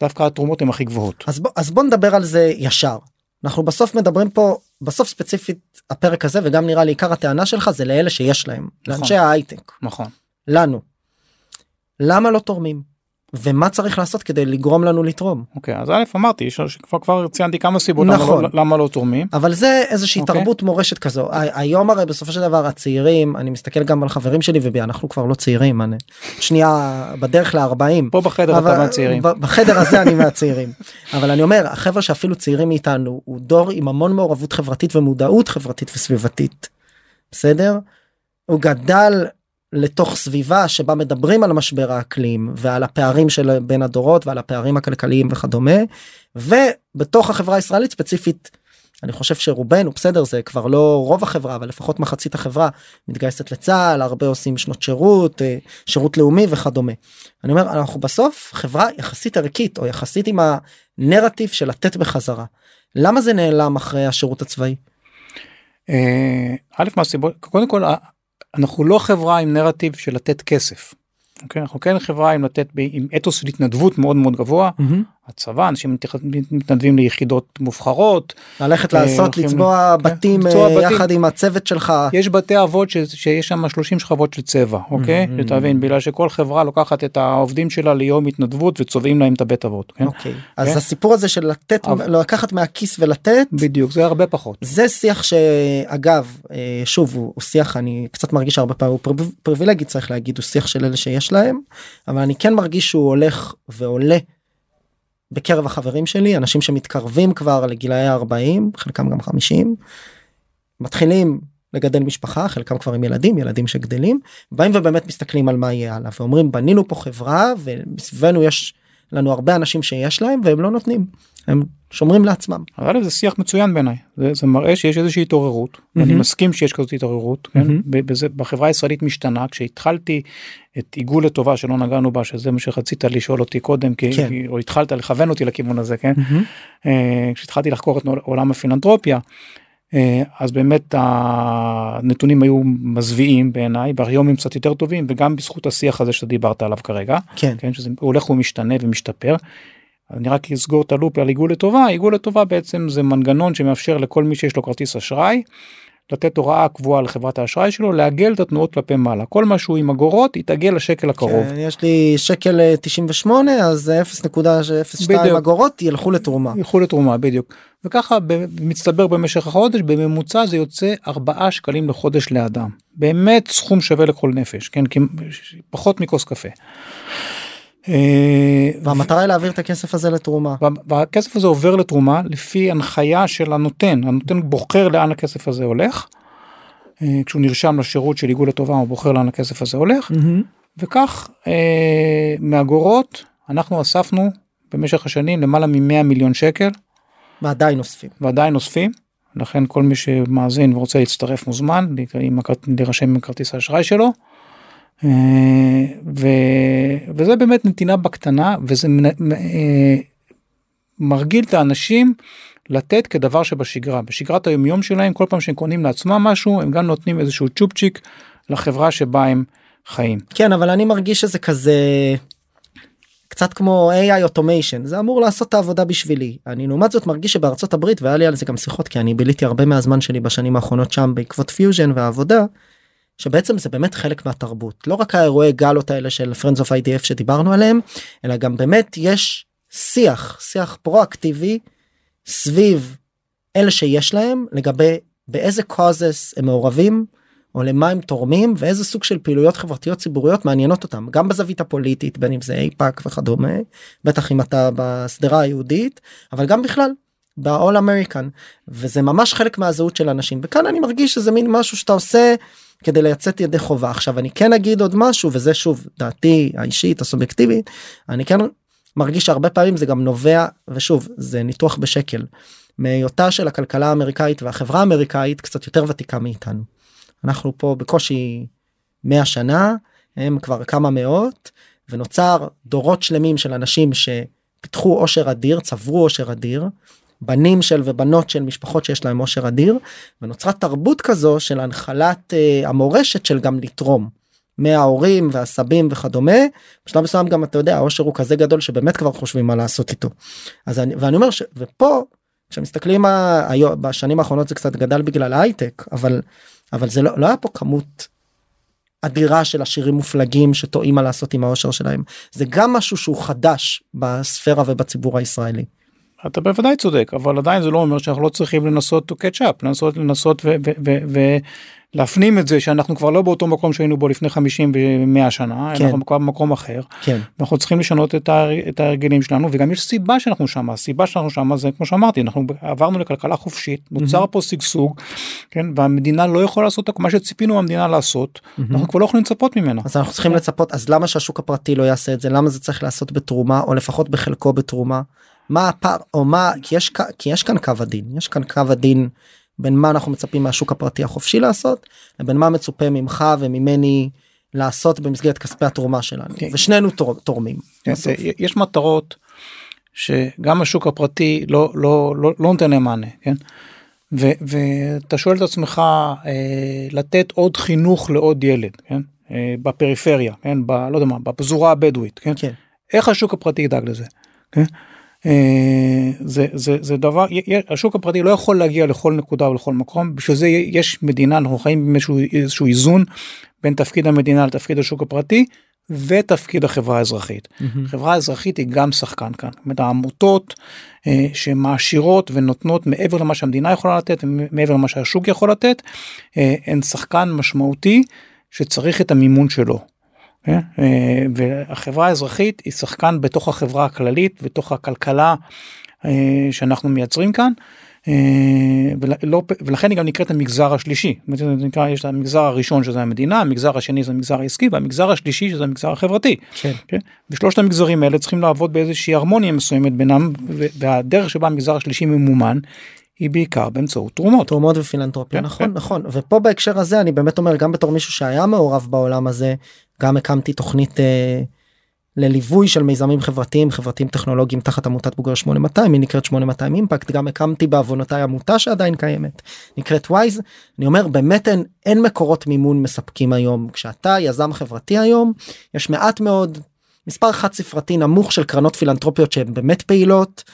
דווקא התרומות הן הכי גבוהות. אז בוא, אז בוא נדבר על זה ישר. אנחנו בסוף מדברים פה בסוף ספציפית הפרק הזה וגם נראה לי עיקר הטענה שלך זה לאלה שיש להם לאנשי ההייטק נכון. לנו. למה לא תורמים? ומה צריך לעשות כדי לגרום לנו לתרום? אוקיי אז א' אמרתי שכבר כבר ציינתי כמה סיבות נכון. למה, לא, למה לא תורמים. אבל זה איזושהי אוקיי. תרבות מורשת כזו היום הרי בסופו של דבר הצעירים אני מסתכל גם על חברים שלי ובי אנחנו כבר לא צעירים אני שנייה בדרך ל-40 פה בחדר אתה מהצעירים. בחדר הזה אני מהצעירים אבל אני אומר החבר'ה שאפילו צעירים מאיתנו הוא דור עם המון מעורבות חברתית ומודעות חברתית וסביבתית. בסדר? הוא גדל לתוך סביבה שבה מדברים על משבר האקלים ועל הפערים של בין הדורות ועל הפערים הכלכליים וכדומה ובתוך החברה הישראלית ספציפית אני חושב שרובנו בסדר זה כבר לא רוב החברה אבל לפחות מחצית החברה מתגייסת לצה"ל הרבה עושים שנות שירות אה, שירות לאומי וכדומה. אני אומר אנחנו בסוף חברה יחסית ערכית או יחסית עם הנרטיב של לתת בחזרה. למה זה נעלם אחרי השירות הצבאי? אה, א' מהסיבות קודם כל אנחנו לא חברה עם נרטיב של לתת כסף. אוקיי? אנחנו כן חברה עם לתת עם אתוס של התנדבות מאוד מאוד גבוה הצבא אנשים מתנדבים ליחידות מובחרות ללכת אה, לעשות לצבוע כן, בתים אה, בתים. יחד עם הצוות שלך. יש בתי אבות שיש שם 30 שכבות של צבע אוקיי. שתבין בגלל שכל חברה לוקחת את העובדים שלה ליום התנדבות וצובעים להם את הבית אבות. כן? אוקיי אז כן. הסיפור הזה של לתת לקחת מהכיס ולתת בדיוק זה הרבה פחות. זה שיח שאגב אה, שוב הוא, שיח אני קצת מרגיש הרבה פעמים הוא פריב- פריבילגי צריך להגיד הוא שיח של אלה שיש להם אבל אני כן מרגיש שהוא הולך ועולה. בקרב החברים שלי אנשים שמתקרבים כבר לגילאי 40 חלקם גם 50 מתחילים לגדל משפחה חלקם כבר עם ילדים ילדים שגדלים באים ובאמת מסתכלים על מה יהיה הלאה ואומרים בנינו פה חברה ומסביבנו יש לנו הרבה אנשים שיש להם והם לא נותנים הם שומרים לעצמם. אבל זה שיח מצוין בעיניי זה, זה מראה שיש איזושהי התעוררות ואני מהמם. מסכים שיש כזאת התעוררות כן? מהמם. ב- בזה, בחברה הישראלית משתנה כשהתחלתי את עיגול לטובה שלא נגענו בה שזה מה שרצית לשאול אותי קודם כי, כן. כי או התחלת לכוון אותי לכיוון הזה כן אה, כשהתחלתי לחקור את עולם הפילנטרופיה אה, אז באמת הנתונים היו מזוויעים בעיניי, והיום הם קצת יותר טובים, וגם בזכות השיח הזה שדיברת עליו כרגע, כן. כן, שזה הולך ומשתנה ומשתפר. אני רק אסגור את הלופ על עיגול לטובה, עיגול לטובה בעצם זה מנגנון שמאפשר לכל מי שיש לו כרטיס אשראי, לתת הוראה קבועה לחברת האשראי שלו לעגל את התנועות כלפי מעלה כל משהו עם אגורות יתעגל לשקל הקרוב. כן, יש לי שקל אה, 98 אז 0.02 בדיוק. אגורות ילכו לתרומה. ילכו לתרומה בדיוק וככה מצטבר במשך החודש בממוצע זה יוצא 4 שקלים לחודש לאדם באמת סכום שווה לכל נפש כן פחות מכוס קפה. אה, והמטרה היא להעביר את הכסף הזה לתרומה. וה- והכסף הזה עובר לתרומה לפי הנחיה של הנותן הנותן בוחר לאן הכסף הזה הולך. אה, כשהוא נרשם לשירות של עיגול לטובה הוא בוחר לאן הכסף הזה הולך וכך אה, מאגורות אנחנו אספנו במשך השנים למעלה מ-100 מיליון שקל ועדיין אוספים. ועדיין אוספים. לכן כל מי שמאזין ורוצה להצטרף מוזמן להירשם עם כרטיס האשראי שלו. אה, ו... וזה באמת נתינה בקטנה וזה אה, מרגיל את האנשים לתת כדבר שבשגרה בשגרת היומיום שלהם כל פעם שהם קונים לעצמם משהו הם גם נותנים איזשהו צ'ופצ'יק לחברה שבה הם חיים. כן אבל אני מרגיש שזה כזה קצת כמו AI automation זה אמור לעשות את העבודה בשבילי אני לעומת זאת מרגיש שבארצות הברית והיה לי על זה גם שיחות כי אני ביליתי הרבה מהזמן שלי בשנים האחרונות שם בעקבות פיוז'ן והעבודה. שבעצם זה באמת חלק מהתרבות. לא רק האירועי גלות האלה של Friends of IDF שדיברנו עליהם אלא גם באמת יש שיח שיח פרואקטיבי סביב אלה שיש להם לגבי באיזה causes הם מעורבים או למה הם תורמים ואיזה סוג של פעילויות חברתיות ציבוריות מעניינות אותם. גם בזווית הפוליטית בין אם זה אייפאק וכדומה בטח אם אתה בשדרה היהודית אבל גם בכלל ב-all American וזה ממש חלק מהזהות של אנשים וכאן אני מרגיש שזה מין משהו שאתה עושה כדי לייצאת ידי חובה עכשיו אני כן אגיד עוד משהו וזה שוב דעתי האישית הסובייקטיבית אני כן מרגיש שהרבה פעמים זה גם נובע ושוב זה ניתוח בשקל מהיותה של הכלכלה האמריקאית והחברה האמריקאית קצת יותר ותיקה מאיתנו. אנחנו פה בקושי 100 שנה הם כבר כמה מאות ונוצר דורות שלמים של אנשים שפיתחו עושר אדיר צברו עושר אדיר בנים של ובנות של משפחות שיש להם עושר אדיר ונוצרה תרבות כזו של הנחלת אה, המורשת של גם לתרום. מההורים והסבים וכדומה בשלב מסוים גם אתה יודע העושר הוא כזה גדול שבאמת כבר חושבים מה לעשות איתו. אז אני ואני אומר ש... ופה כשמסתכלים ה- היום בשנים האחרונות זה קצת גדל בגלל ההייטק אבל אבל זה לא, לא היה פה כמות אדירה של עשירים מופלגים שטועים מה לעשות עם העושר שלהם זה גם משהו שהוא חדש בספירה ובציבור הישראלי. אתה בוודאי צודק אבל עדיין זה לא אומר שאנחנו לא צריכים לנסות to catch up לנסות לנסות ולהפנים את זה שאנחנו כבר לא באותו מקום שהיינו בו לפני 50 ו-100 שנה כן. אנחנו כבר במקום אחר כן אנחנו צריכים לשנות את, ההר, את ההרגלים שלנו וגם יש סיבה שאנחנו שם הסיבה שאנחנו שם זה כמו שאמרתי אנחנו עברנו לכלכלה חופשית נוצר פה שגשוג כן והמדינה לא יכולה לעשות מה שציפינו מהמדינה לעשות אנחנו כבר לא יכולים לצפות ממנה. אז אנחנו צריכים לצפות אז למה שהשוק הפרטי לא יעשה את זה למה זה צריך לעשות בתרומה או לפחות בחלקו בתרומה. מה הפער או מה כי יש כי יש כאן קו הדין יש כאן קו הדין בין מה אנחנו מצפים מהשוק הפרטי החופשי לעשות לבין מה מצופה ממך וממני לעשות במסגרת כספי התרומה שלנו כן. ושנינו תור- תורמים. כן, בסוף. זה- יש מטרות שגם השוק הפרטי לא לא לא לא נותן להם מענה כן. ו, ואתה שואל את עצמך אה, לתת עוד חינוך לעוד ילד כן אה, בפריפריה כן ב, לא יודע מה בפזורה הבדואית כן כן. איך השוק הפרטי ידאג לזה. כן? אה, זה זה זה דבר השוק הפרטי לא יכול להגיע לכל נקודה ולכל מקום בשביל זה יש מדינה אנחנו חיים עם איזשהו, איזשהו איזון בין תפקיד המדינה לתפקיד השוק הפרטי ותפקיד החברה האזרחית. חברה אזרחית היא גם שחקן כאן. זאת אומרת, העמותות אה, שמעשירות ונותנות מעבר למה שהמדינה יכולה לתת ומעבר למה שהשוק יכול לתת אה, הן שחקן משמעותי שצריך את המימון שלו. כן? אה, והחברה האזרחית היא שחקן בתוך החברה הכללית בתוך הכלכלה אה, שאנחנו מייצרים כאן. אה, ולא, ולכן היא גם נקראת המגזר השלישי. נקרא, יש את המגזר הראשון שזה המדינה, המגזר השני זה המגזר העסקי והמגזר השלישי שזה המגזר החברתי. כן. כן? ושלושת המגזרים האלה צריכים לעבוד באיזושהי הרמוניה מסוימת בינם והדרך שבה המגזר השלישי ממומן היא בעיקר באמצעות תרומות. תרומות ופילנטרופיה כן, נכון כן. נכון ופה בהקשר הזה אני באמת אומר גם בתור מישהו שהיה מעורב בעולם הזה גם הקמתי תוכנית אה, לליווי של מיזמים חברתיים חברתיים טכנולוגיים תחת עמותת בוגר 8200 היא נקראת 8200 אימפקט. גם הקמתי בעוונותיי עמותה שעדיין קיימת נקראת וויז אני אומר באמת אין אין מקורות מימון מספקים היום. כשאתה יזם חברתי היום יש מעט מאוד מספר חד ספרתי נמוך של קרנות פילנטרופיות שהן באמת פעילות.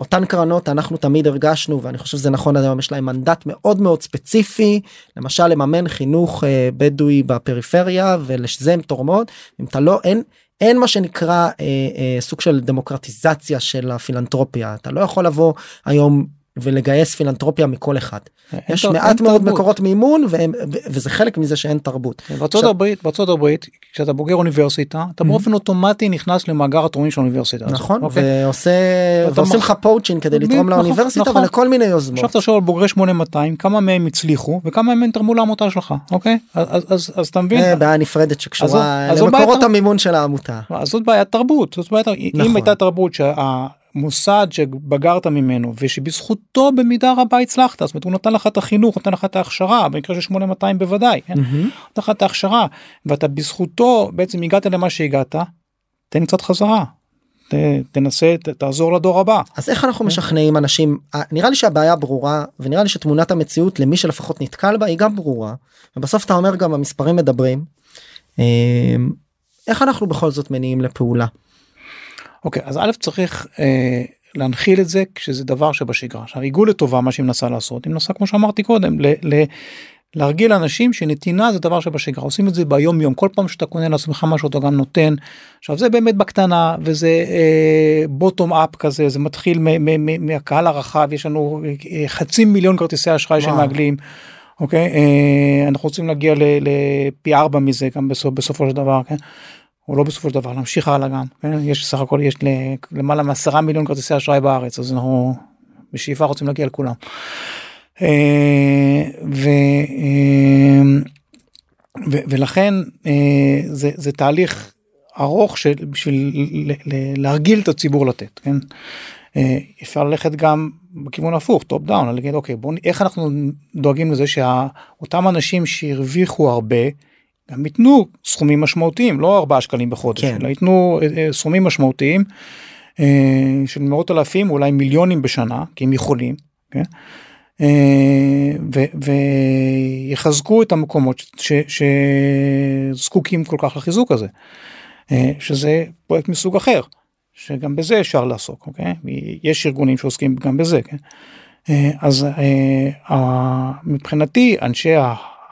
אותן קרנות אנחנו תמיד הרגשנו ואני חושב שזה נכון עד היום יש להם מנדט מאוד מאוד ספציפי למשל לממן חינוך אה, בדואי בפריפריה ולזה הם תורמות. אם אתה לא אין אין מה שנקרא אה, אה, סוג של דמוקרטיזציה של הפילנטרופיה. אתה לא יכול לבוא היום ולגייס פילנטרופיה מכל אחד. יש אין מעט תרבות. מאוד מקורות מימון והם, וזה חלק מזה שאין תרבות. בארצות עכשיו- הברית בארצות הברית כשאתה בוגר אוניברסיטה אתה באופן אוטומטי נכנס למאגר התורמים של האוניברסיטה הזאת, נכון אוקיי? ועושה ועושים מח- לך פואוצ'ין כדי לתרום נכון, לאוניברסיטה נכון. ולכל מיני יוזמות. עכשיו תחשוב על בוגרי 8200 כמה מהם הצליחו וכמה מהם תרמו לעמותה שלך אוקיי אז אז אז, אז אתה מבין אה, בעיה נפרדת שקשורה אז למקורות בעיה- המימון של העמותה. אז זאת בעיית תרבות זאת בעיית נכון. אם הייתה תרבות שהמוסד שבגרת ממנו ושבזכותו במידה רבה הצלחת זאת אומרת הוא נתן לך את החינוך נתן לך את ההכשרה במקרה של 8200 בוודאי כן? מהמם. נתן לך את ההכשרה ואתה בזכותו בעצם הגעת למה שהגעת תן קצת חזרה ת, תנסה ת, תעזור לדור הבא אז איך אנחנו משכנעים אנשים אה, נראה לי שהבעיה ברורה ונראה לי שתמונת המציאות למי שלפחות נתקל בה היא גם ברורה ובסוף אתה אומר גם המספרים מדברים. אה, איך אנחנו בכל זאת מניעים לפעולה אוקיי אז א' צריך אה, להנחיל את זה כשזה דבר שבשגרה עכשיו עיגול לטובה מה שהיא מנסה לעשות היא מנסה כמו שאמרתי קודם ל, ל, להרגיל אנשים שנתינה זה דבר שבשגרה עושים את זה ביום יום כל פעם שאתה קונה לעצמך משהו אתה גם נותן עכשיו זה באמת בקטנה וזה בוטום אפ כזה זה מתחיל מ- מ- מ- מהקהל הרחב יש לנו אה, חצי מיליון כרטיסי אשראי וואו. שמעגלים. אוקיי אה, אנחנו רוצים להגיע לפי ארבע מזה גם בסופו של דבר כן. או לא בסופו של דבר להמשיך הלאה גם כן? יש סך הכל יש למעלה מעשרה מיליון כרטיסי אשראי בארץ אז אנחנו בשאיפה רוצים להגיע לכולם. אה, ו, אה, ו, ולכן אה, זה, זה תהליך ארוך בשביל ל- ל- להרגיל את הציבור לתת כן. אפשר ללכת גם בכיוון הפוך top down להגיד אוקיי בוא איך אנחנו דואגים לזה שאותם אנשים שהרוויחו הרבה גם ייתנו סכומים משמעותיים לא 4 שקלים בחודש כן. אלא ייתנו אה, אה, סכומים משמעותיים אה, של מאות אלפים אולי מיליונים בשנה כי הם יכולים. כן? ויחזקו את המקומות שזקוקים כל כך לחיזוק הזה שזה פרויקט מסוג אחר שגם בזה אפשר לעסוק אוקיי יש ארגונים שעוסקים גם בזה כן? אז מבחינתי אנשי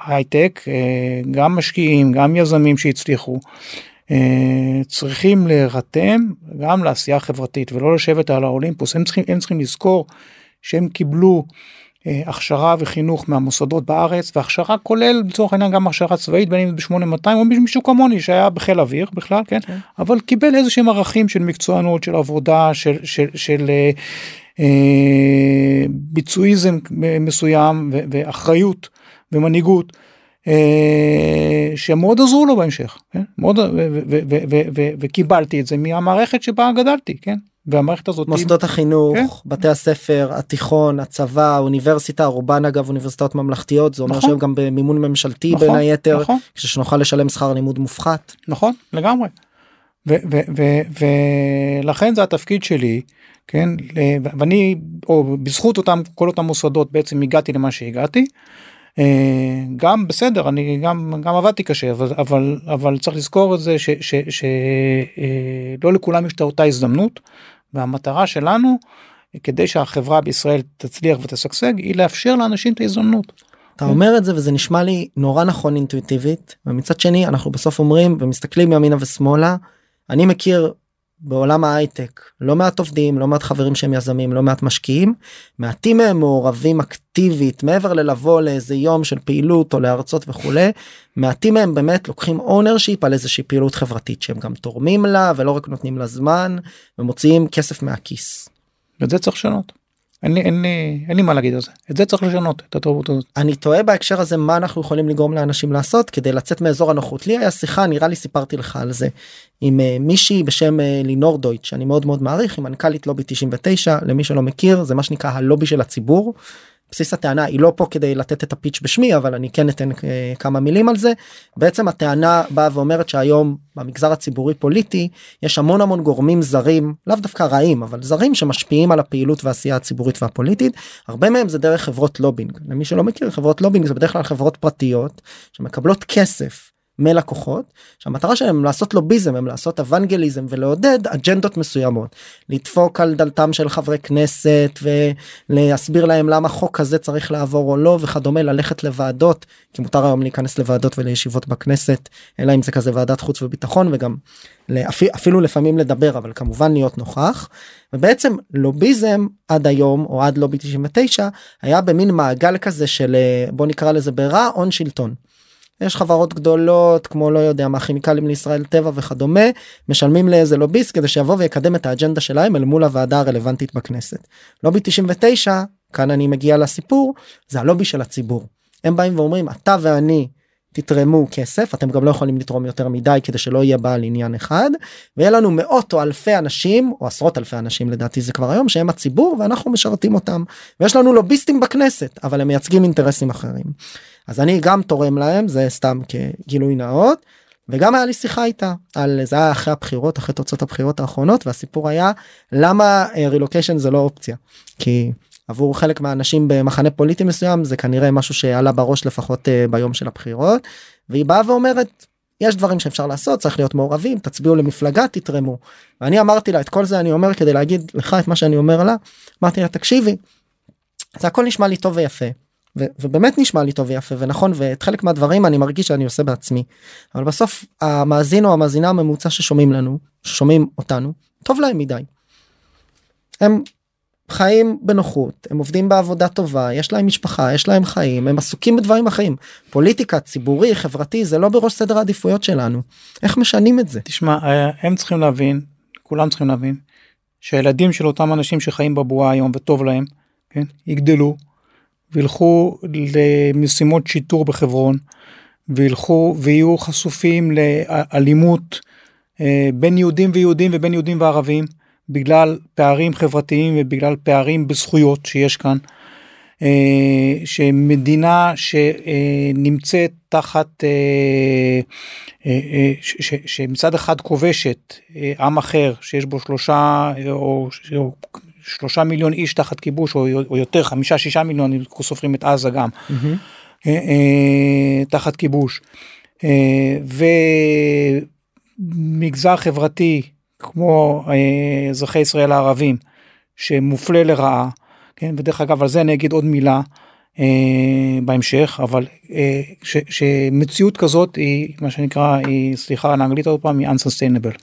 ההייטק אה, גם משקיעים גם יזמים שהצליחו אה, צריכים להירתם גם לעשייה חברתית ולא לשבת על האולימפוס. הם צריכים הם צריכים לזכור שהם קיבלו אה, הכשרה וחינוך מהמוסדות בארץ והכשרה כולל לצורך העניין גם הכשרה צבאית בין אם ב-8200 או מישהו כמוני שהיה בחיל אוויר בכלל כן, כן. אבל קיבל איזה שהם ערכים של מקצוענות של עבודה של של של ביצועיזם מסוים ואחריות ומנהיגות. אה, שמאוד עזרו לו בהמשך, כן? מאוד, ו- ו- ו- ו- ו- ו- וקיבלתי את זה מהמערכת שבה גדלתי, כן? והמערכת הזאת, היא- מוסדות החינוך כן. בתי הספר התיכון הצבא האוניברסיטה רובן אגב אוניברסיטאות ממלכתיות זה אומר נכון. שהם גם במימון ממשלתי נכון, בין היתר נכון. שנוכל לשלם שכר לימוד מופחת. נכון לגמרי. ולכן זה התפקיד שלי כן ואני או בזכות אותם כל אותם מוסדות בעצם הגעתי למה שהגעתי. אה, גם בסדר אני גם גם עבדתי קשה אבל אבל אבל צריך לזכור את זה שלא לכולם יש את אותה הזדמנות והמטרה שלנו כדי שהחברה בישראל תצליח ותשגשג היא לאפשר לאנשים את ההזדמנות. אתה. אומר את זה וזה נשמע לי נורא נכון אינטואיטיבית ומצד שני אנחנו בסוף אומרים ומסתכלים ימינה ושמאלה אני מכיר בעולם ההייטק לא מעט עובדים לא מעט חברים שהם יזמים לא מעט משקיעים מעטים מהם מעורבים אקטיבית מעבר ללבוא לאיזה יום של פעילות או להרצות וכולי מעטים מהם באמת לוקחים ownership על איזושהי פעילות חברתית שהם גם תורמים לה ולא רק נותנים לה זמן ומוציאים כסף מהכיס. ואת זה צריך לשנות. אין לי, אין, לי, אין לי מה להגיד על זה את זה צריך לשנות את התרבות הזאת. אני תוהה בהקשר הזה מה אנחנו יכולים לגרום לאנשים לעשות כדי לצאת מאזור הנוחות לי היה שיחה נראה לי סיפרתי לך על זה עם uh, מישהי בשם uh, לינור דויט שאני מאוד מאוד מעריך היא מנכ"לית לובי 99 למי שלא מכיר זה מה שנקרא הלובי של הציבור. בסיס הטענה היא לא פה כדי לתת את הפיץ' בשמי אבל אני כן אתן אה, כמה מילים על זה. בעצם הטענה באה ואומרת שהיום במגזר הציבורי פוליטי יש המון המון גורמים זרים לאו דווקא רעים אבל זרים שמשפיעים על הפעילות והעשייה הציבורית והפוליטית הרבה מהם זה דרך חברות לובינג למי שלא מכיר חברות לובינג זה בדרך כלל חברות פרטיות שמקבלות כסף מלקוחות שהמטרה שלהם לעשות לוביזם הם לעשות אבנגליזם ולעודד אג'נדות מסוימות לדפוק על דלתם של חברי כנסת ולהסביר להם למה חוק כזה צריך לעבור או לא וכדומה ללכת לוועדות כי מותר היום להיכנס לוועדות ולישיבות בכנסת אלא אם זה כזה ועדת חוץ וביטחון וגם אפילו לפעמים לדבר אבל כמובן להיות נוכח ובעצם לוביזם עד היום או עד לובי 99 היה במין מעגל כזה של בוא נקרא לזה ברע הון שלטון. יש חברות גדולות כמו לא יודע מה כימיקלים לישראל טבע וכדומה משלמים לאיזה לוביסט כדי שיבוא ויקדם את האג'נדה שלהם אל מול הוועדה הרלוונטית בכנסת. לובי 99 כאן אני מגיע לסיפור זה הלובי של הציבור. הם באים ואומרים אתה ואני תתרמו כסף אתם גם לא יכולים לתרום יותר מדי כדי שלא יהיה בעל עניין אחד ויהיה לנו מאות או אלפי אנשים או עשרות אלפי אנשים לדעתי זה כבר היום שהם הציבור ואנחנו משרתים אותם ויש לנו לוביסטים בכנסת אבל הם מייצגים אינטרסים אחרים. אז אני גם תורם להם זה סתם כגילוי נאות וגם היה לי שיחה איתה על זה היה אחרי הבחירות אחרי תוצאות הבחירות האחרונות והסיפור היה למה רילוקיישן אה, זה לא אופציה כי עבור חלק מהאנשים במחנה פוליטי מסוים זה כנראה משהו שעלה בראש לפחות uh, ביום של הבחירות והיא באה ואומרת יש דברים שאפשר לעשות צריך להיות מעורבים תצביעו למפלגה תתרמו. ואני אמרתי לה את כל זה אני אומר כדי להגיד לך את מה שאני אומר לה אמרתי לה תקשיבי. זה הכל נשמע לי טוב ויפה ובאמת נשמע לי טוב ויפה ונכון ואת חלק מהדברים אני מרגיש שאני עושה בעצמי. אבל בסוף המאזין או המאזינה הממוצע ששומעים לנו ששומעים אותנו טוב להם מדי. הם חיים בנוחות הם עובדים בעבודה טובה יש להם משפחה יש להם חיים הם עסוקים בדברים אחרים. פוליטיקה ציבורי חברתי זה לא בראש סדר העדיפויות שלנו. איך משנים את זה? תשמע אה, הם צריכים להבין כולם צריכים להבין שהילדים של אותם אנשים שחיים בבועה היום וטוב להם כן יגדלו וילכו למשימות שיטור בחברון וילכו ויהיו חשופים לאלימות אה, בין יהודים ויהודים ובין יהודים וערבים בגלל פערים חברתיים ובגלל פערים בזכויות שיש כאן. אה, שמדינה שנמצאת תחת אה, שמצד אחד כובשת עם אחר שיש בו שלושה או שלושה מיליון איש תחת כיבוש או, או יותר חמישה שישה מיליון אם סופרים את עזה גם mm-hmm. תחת כיבוש ומגזר חברתי כמו אזרחי ישראל הערבים שמופלה לרעה כן ודרך אגב על זה אני אגיד עוד מילה אה, בהמשך אבל אה, ש, שמציאות כזאת היא מה שנקרא היא סליחה על האנגלית עוד פעם היא unsustainable.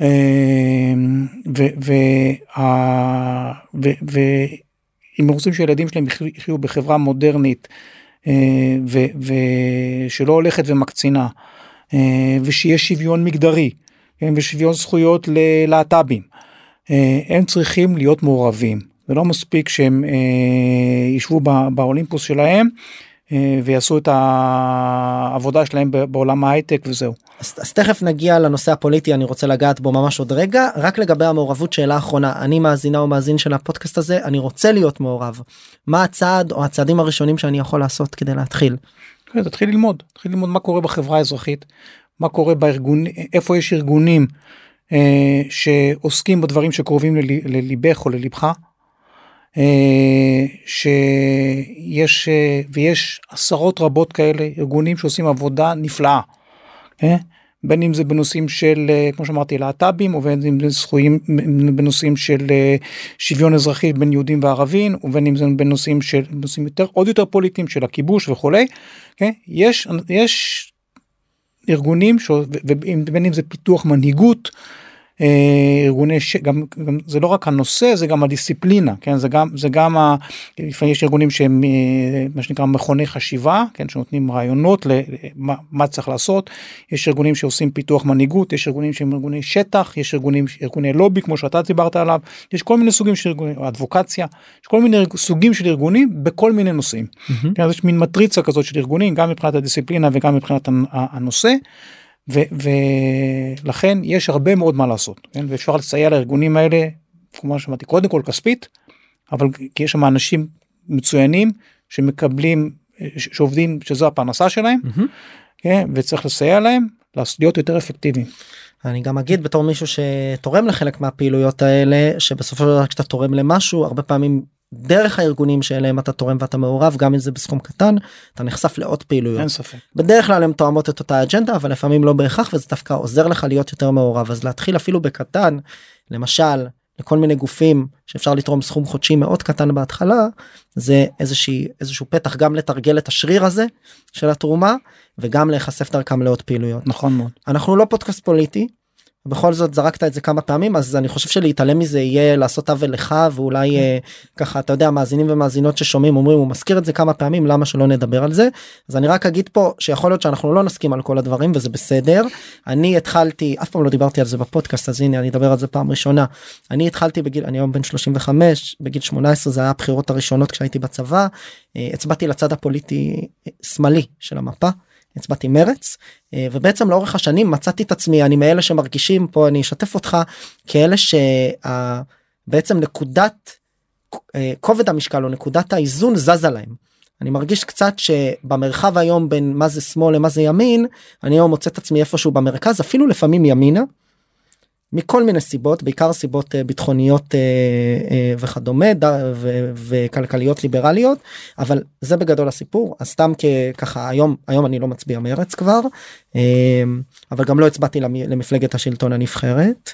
אמ, ואם רוצים שילדים שלהם יחיו בחברה מודרנית אה, ושלא הולכת ומקצינה אה, ושיש שוויון מגדרי כן, ושוויון זכויות ללהט"בים אה, הם צריכים להיות מעורבים. זה לא מספיק שהם ישבו באולימפוס שלהם ויעשו את העבודה שלהם בעולם ההייטק וזהו. אז, אז תכף נגיע לנושא הפוליטי אני רוצה לגעת בו ממש עוד רגע רק לגבי המעורבות שאלה אחרונה אני מאזינה או מאזין של הפודקאסט הזה אני רוצה להיות מעורב מה הצעד או הצעדים הראשונים שאני יכול לעשות כדי להתחיל. כן, תתחיל ללמוד תתחיל ללמוד מה קורה בחברה האזרחית מה קורה בארגון איפה יש ארגונים אה, שעוסקים בדברים שקרובים לליבך או ללבך. אה, שיש אה, ויש עשרות רבות כאלה ארגונים שעושים עבודה נפלאה. אה? בין אם זה בנושאים של כמו שאמרתי להט"בים ובין אם זה זכויים בנושאים של שוויון אזרחי בין יהודים וערבים ובין אם זה בנושאים של נושאים יותר עוד יותר פוליטיים של הכיבוש וכולי. כן? יש יש ארגונים ובין אם זה פיתוח מנהיגות. אה, ארגוני ש... גם, גם זה לא רק הנושא זה גם הדיסציפלינה כן זה גם זה גם ה... לפעמים יש ארגונים שהם אה, מה שנקרא מכוני חשיבה כן שנותנים רעיונות למה מה צריך לעשות יש ארגונים שעושים פיתוח מנהיגות יש ארגונים שהם ארגוני שטח יש ארגונים ארגוני לובי כמו שאתה דיברת עליו יש כל מיני סוגים של ארגונים אדבוקציה יש כל מיני סוגים של ארגונים בכל מיני נושאים. Mm-hmm. כן, יש מין מטריצה כזאת של ארגונים גם מבחינת הדיסציפלינה וגם מבחינת הנושא. ולכן יש הרבה מאוד מה לעשות כן? ואפשר לסייע לארגונים האלה כמו שאמרתי קודם כל כספית אבל כי יש שם אנשים מצוינים שמקבלים שעובדים שזו הפרנסה שלהם כן, וצריך לסייע להם להיות יותר אפקטיביים. אני גם אגיד בתור מישהו שתורם לחלק מהפעילויות האלה שבסופו של דבר כשאתה תורם למשהו הרבה פעמים דרך הארגונים שאליהם אתה תורם ואתה מעורב גם אם זה בסכום קטן אתה נחשף לעוד פעילויות אין ספק. בדרך כלל הן תואמות את אותה אג'נדה אבל לפעמים לא בהכרח וזה דווקא עוזר לך להיות יותר מעורב אז להתחיל אפילו בקטן למשל לכל מיני גופים שאפשר לתרום סכום חודשי מאוד קטן בהתחלה זה איזושהי איזשהו פתח גם לתרגל את השריר הזה של התרומה וגם להיחשף דרכם לעוד פעילויות. נכון מאוד. אנחנו לא פודקאסט פוליטי. בכל זאת זרקת את זה כמה פעמים אז אני חושב שלהתעלם מזה יהיה לעשות עוול לך ואולי אה, ככה אתה יודע מאזינים ומאזינות ששומעים אומרים הוא מזכיר את זה כמה פעמים למה שלא נדבר על זה? אז אני רק אגיד פה שיכול להיות שאנחנו לא נסכים על כל הדברים וזה בסדר. אני התחלתי אף פעם לא דיברתי על זה בפודקאסט אז הנה אני אדבר על זה פעם ראשונה. אני התחלתי בגיל אני היום בן 35 בגיל 18 זה היה הבחירות הראשונות כשהייתי בצבא. אה, הצבעתי לצד הפוליטי אה, שמאלי של המפה. הצבעתי מרץ אה, ובעצם לאורך השנים מצאתי את עצמי אני מאלה שמרגישים פה אני אשתף אותך כאלה שבעצם נקודת אה, כובד המשקל או נקודת האיזון זזה להם. אני מרגיש קצת שבמרחב היום בין מה זה שמאל למה זה ימין אני היום מוצא את עצמי איפשהו במרכז אפילו לפעמים ימינה. מכל מיני סיבות בעיקר סיבות אה, ביטחוניות אה, אה, וכדומה וכלכליות ליברליות אבל זה בגדול הסיפור אז סתם ככה היום היום אני לא מצביע מרץ כבר אבל גם לא הצבעתי למפלגת השלטון הנבחרת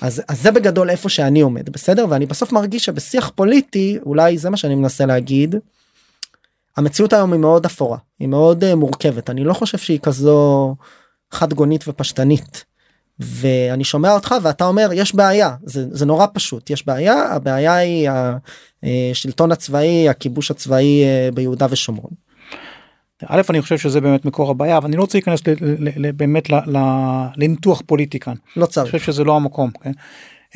אז, אז זה בגדול איפה שאני עומד בסדר ואני בסוף מרגיש שבשיח פוליטי אולי זה מה שאני מנסה להגיד. המציאות היום היא מאוד אפורה היא מאוד מורכבת אני לא חושב שהיא כזו חד גונית ופשטנית. ואני שומע אותך ואתה אומר יש בעיה זה, זה נורא פשוט יש בעיה הבעיה היא השלטון הצבאי הכיבוש הצבאי אה, ביהודה ושומרון. א' אני חושב שזה באמת מקור הבעיה אבל אני לא רוצה להיכנס באמת לניתוח פוליטי כאן. לא צריך. אני חושב שזה לא המקום. כן?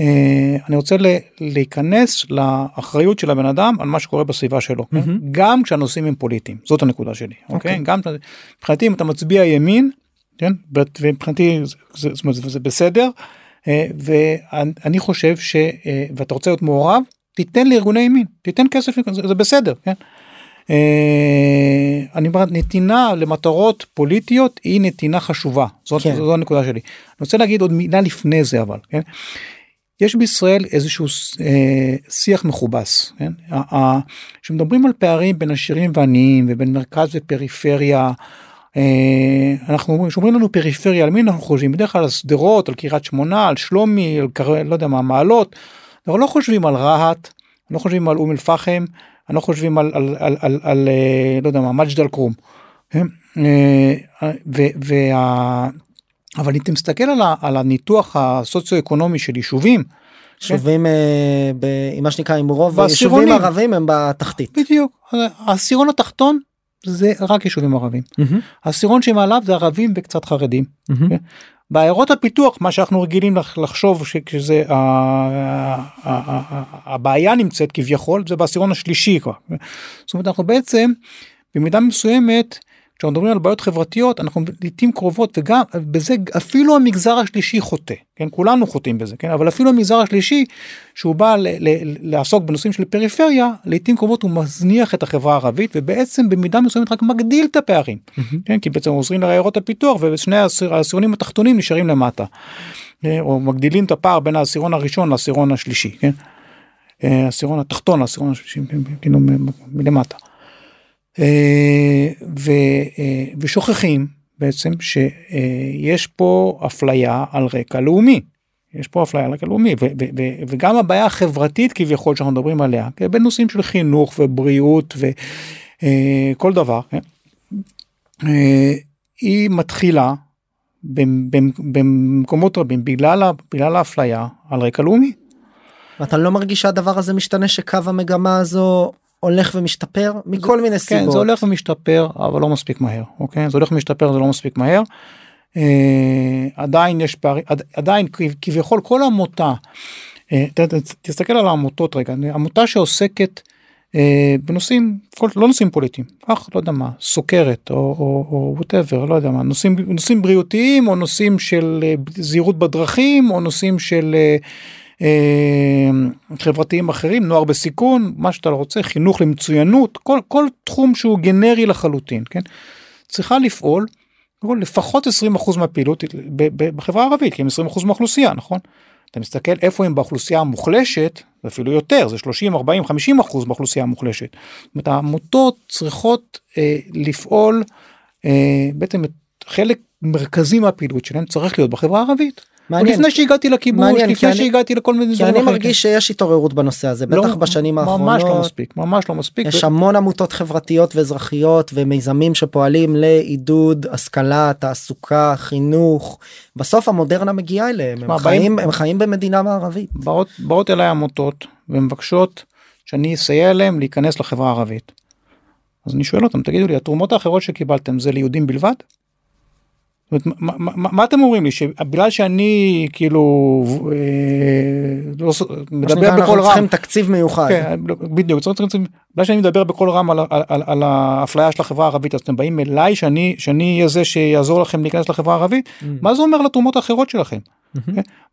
אה, אני רוצה להיכנס לאחריות של הבן אדם על מה שקורה בסביבה שלו mm-hmm. כן? גם כשהנושאים הם פוליטיים זאת הנקודה שלי אוקיי okay. אוקיי? גם מבחינתי אם אתה מצביע ימין כן ומבחינתי זה, זה, זה, זה בסדר אה, ואני חושב ש... אה, ואתה רוצה להיות מעורב תיתן לארגוני ימין תיתן כסף זה, זה בסדר כן. אה, אני אומר נתינה למטרות פוליטיות היא נתינה חשובה זאת, כן. זו הנקודה שלי. אני רוצה להגיד עוד מילה לפני זה אבל כן. יש בישראל איזשהו אה, שיח מכובס כן? שמדברים על פערים בין עשירים ועניים ובין מרכז ופריפריה אנחנו אומרים שאומרים לנו פריפריה על מי אנחנו חושבים בדרך כלל על שדרות על קריית שמונה על שלומי על קר... לא יודע מה מעלות. אנחנו לא חושבים על רהט לא חושבים על אום אל פחם לא חושבים על, על, על, על, על אה, לא יודע מה מג'ד אל כרום. אה, וה... אבל אם אתה מסתכל על, על הניתוח הסוציו-אקונומי של יישובים. יישובים עם מה שנקרא עם רוב יישובים ערבים הם בתחתית. בדיוק העשירון התחתון זה רק יישובים ערבים. Mm-hmm. העשירון שמעליו זה ערבים וקצת חרדים. Mm-hmm. כן? בעיירות הפיתוח מה שאנחנו רגילים לחשוב שזה הבעיה נמצאת כביכול זה בעשירון השלישי כבר. זאת אומרת אנחנו בעצם במידה מסוימת כשאנחנו מדברים על בעיות חברתיות אנחנו לעיתים קרובות וגם בזה אפילו המגזר השלישי חוטא כן כולנו חוטאים בזה כן אבל אפילו המגזר השלישי שהוא בא ל- ל- לעסוק בנושאים של פריפריה לעיתים קרובות הוא מזניח את החברה הערבית ובעצם במידה מסוימת רק מגדיל את הפערים mm-hmm. כן כי בעצם עוזרים לעיירות הפיתוח ושני העשירונים התחתונים נשארים למטה אה, או מגדילים את הפער בין העשירון הראשון לעשירון השלישי כן. אה, העשירון התחתון לעשירון השלישי כאילו מלמטה. אה, ו, אה, ושוכחים בעצם שיש פה אפליה על רקע לאומי. יש פה אפליה על רקע לאומי ו- ו- ו- וגם הבעיה החברתית כביכול שאנחנו מדברים עליה כן, בנושאים של חינוך ובריאות וכל אה, דבר כן? היא מתחילה במקומות רבים בגלל, בגלל האפליה על רקע לאומי. ואתה לא מרגיש שהדבר הזה משתנה שקו המגמה הזו הולך ומשתפר מכל זה, מיני סיבות. כן, זה הולך ומשתפר אבל לא מספיק מהר אוקיי זה הולך ומשתפר זה לא מספיק מהר. אה, עדיין יש פערים עדיין כביכול כל עמותה אה, ת, ת, תסתכל על העמותות רגע עמותה שעוסקת אה, בנושאים כל, לא נושאים פוליטיים אך לא יודע מה סוכרת או ווטאבר לא יודע מה נושאים נושאים בריאותיים או נושאים של אה, זהירות בדרכים או נושאים של אה, חברתיים אחרים, נוער בסיכון, מה שאתה רוצה, חינוך למצוינות, כל, כל תחום שהוא גנרי לחלוטין, כן? צריכה לפעול לפחות 20% מהפעילות בחברה הערבית, כי הם 20% מהאוכלוסייה, נכון? אתה מסתכל איפה הם באוכלוסייה המוחלשת, ואפילו יותר, זה 30, 40, 50 אחוז באוכלוסייה המוחלשת. זאת אומרת, העמותות צריכות אה, לפעול, אה, בעצם חלק מרכזי מהפעילות שלהם צריך להיות בחברה הערבית. מעניין. לפני שהגעתי לכיבוש, מעניין, לפני שהגעתי לכל מיני דברים אחרים. כי אני מרגיש שיש התעוררות בנושא הזה, לא, בטח בשנים האחרונות. ממש לא מספיק, ממש לא מספיק. יש ו... המון עמותות חברתיות ואזרחיות ומיזמים שפועלים לעידוד השכלה, תעסוקה, חינוך. בסוף המודרנה מגיעה אליהם, הם, חיים, הם חיים במדינה מערבית. באות, באות אליי עמותות ומבקשות שאני אסייע להם להיכנס לחברה הערבית. אז אני שואל אותם, תגידו לי, התרומות האחרות שקיבלתם זה ליהודים בלבד? אומרת, מה, מה, מה אתם אומרים לי? שבגלל שאני כאילו אה, לא, מדבר בקול רם, אנחנו צריכים תקציב מיוחד, כן, לא, בדיוק, בגלל שאני מדבר בקול רם על, על, על, על האפליה של החברה הערבית אז אתם באים אליי שאני שאני אהיה זה שיעזור לכם להיכנס לחברה הערבית, mm. מה זה אומר לתרומות האחרות שלכם? Mm-hmm.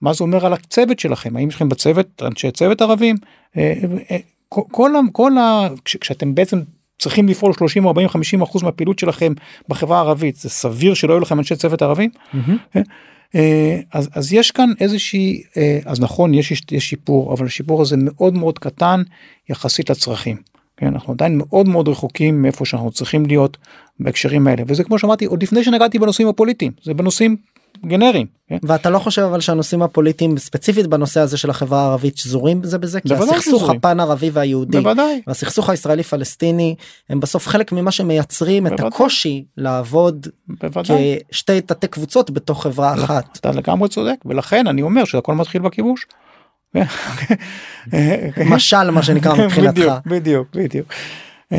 מה זה אומר על הצוות שלכם? האם יש לכם בצוות אנשי צוות ערבים? אה, אה, כל, כל, כל ה... כשאתם בעצם צריכים לפעול 30 40 50 אחוז מהפעילות שלכם בחברה הערבית זה סביר שלא יהיו לכם אנשי צוות ערבים. Mm-hmm. אז אז יש כאן איזושהי אה, אז נכון יש יש שיפור אבל השיפור הזה מאוד מאוד קטן יחסית לצרכים. כן, אנחנו עדיין מאוד מאוד רחוקים מאיפה שאנחנו צריכים להיות בהקשרים האלה וזה כמו שאמרתי עוד לפני שנגעתי בנושאים הפוליטיים זה בנושאים גנריים. כן? ואתה לא חושב אבל שהנושאים הפוליטיים ספציפית בנושא הזה של החברה הערבית שזורים בזה בזה כי הסכסוך. הפן ערבי והיהודי בוודאי. והסכסוך הישראלי פלסטיני הם בסוף חלק ממה שמייצרים בוודאי. את הקושי לעבוד בוודאי. כשתי תתי קבוצות בתוך חברה אחת. אתה לגמרי צודק ולכן אני אומר שהכל מתחיל בכיבוש. משל מה שנקרא מבחינתך. בדיוק בדיוק בדיוק. Uh,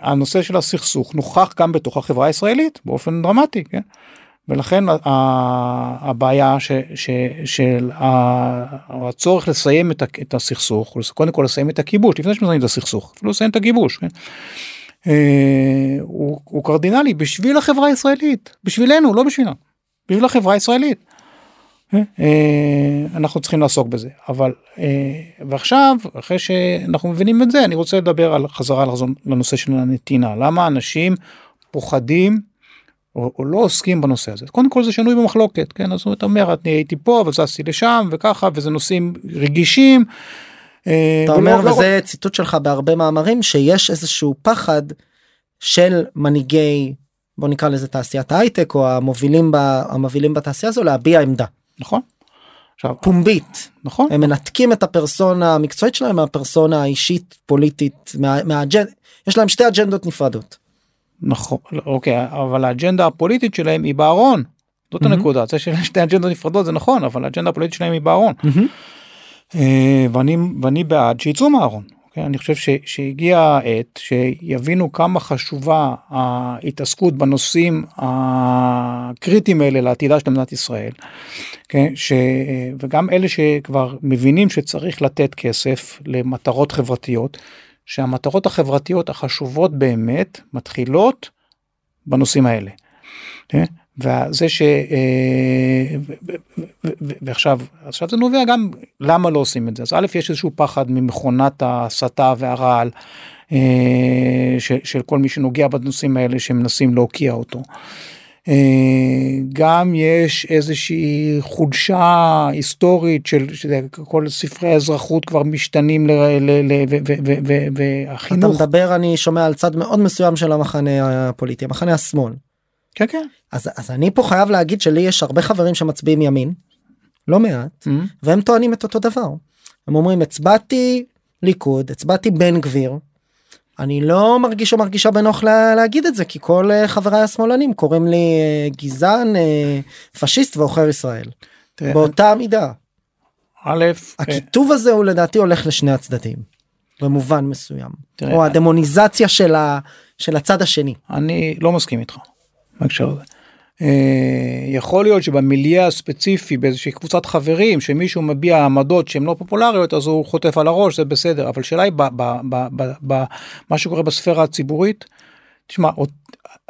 הנושא של הסכסוך נוכח גם בתוך החברה הישראלית באופן דרמטי. כן? ולכן הבעיה ש, ש, של הצורך לסיים את הסכסוך, קודם כל לסיים את הכיבוש, לפני שמסיימים את הסכסוך, אפילו לסיים את הכיבוש, כן? אה, הוא, הוא קרדינלי בשביל החברה הישראלית, בשבילנו, לא בשבילנו, בשביל החברה הישראלית. אה, אנחנו צריכים לעסוק בזה אבל אה, ועכשיו אחרי שאנחנו מבינים את זה אני רוצה לדבר על חזרה לנושא של הנתינה למה אנשים פוחדים או, או לא עוסקים בנושא הזה. קודם כל זה שנוי במחלוקת, כן? אז אתה אומר, אני הייתי פה אבל זזתי לשם וככה וזה נושאים רגישים. אה, אתה אומר לא, וזה לא... ציטוט שלך בהרבה מאמרים שיש איזשהו פחד של מנהיגי בוא נקרא לזה תעשיית ההייטק או המובילים ב, המובילים בתעשייה הזו להביע עמדה. נכון. עכשיו, פומבית נכון הם מנתקים את הפרסונה המקצועית שלהם מהפרסונה האישית פוליטית מה, מהאג'נ... יש להם שתי אג'נדות נפרדות. נכון אוקיי אבל האג'נדה הפוליטית שלהם היא בארון. זאת mm-hmm. הנקודה זה שתי אג'נדות נפרדות זה נכון אבל האג'נדה הפוליטית שלהם היא בארון. Mm-hmm. ואני ואני בעד שיצאו מהארון. אוקיי? אני חושב ש, שהגיע העת שיבינו כמה חשובה ההתעסקות בנושאים הקריטיים האלה לעתידה של מדינת ישראל. כן? ש, וגם אלה שכבר מבינים שצריך לתת כסף למטרות חברתיות שהמטרות החברתיות החשובות באמת מתחילות בנושאים האלה. כן? וזה ש... אה, ועכשיו, עכשיו זה נובע גם למה לא עושים את זה. אז א', יש איזשהו פחד ממכונת ההסתה והרעל אה, של כל מי שנוגע בנושאים האלה שמנסים להוקיע אותו. אה, גם יש איזושהי חולשה היסטורית של כל ספרי האזרחות כבר משתנים והחינוך. אתה מדבר אני שומע על צד מאוד מסוים של המחנה הפוליטי המחנה השמאל. כן כן. אז, אז אני פה חייב להגיד שלי יש הרבה חברים שמצביעים ימין. לא מעט mm-hmm. והם טוענים את אותו דבר. הם אומרים הצבעתי ליכוד הצבעתי בן גביר אני לא מרגיש או מרגישה בנוח לה, להגיד את זה כי כל uh, חבריי השמאלנים קוראים לי uh, גזען uh, פשיסט ועוכר ישראל תראה, באותה מידה. א' הכיתוב הזה הוא לדעתי הולך לשני הצדדים במובן מסוים תראה, או הדמוניזציה של, ה, של הצד השני. אני לא מסכים איתך. בהקשר הזה. אה, יכול להיות שבמיליה הספציפי באיזושהי קבוצת חברים שמישהו מביע עמדות שהן לא פופולריות אז הוא חוטף על הראש זה בסדר אבל שאלה היא במה שקורה בספירה הציבורית. תשמע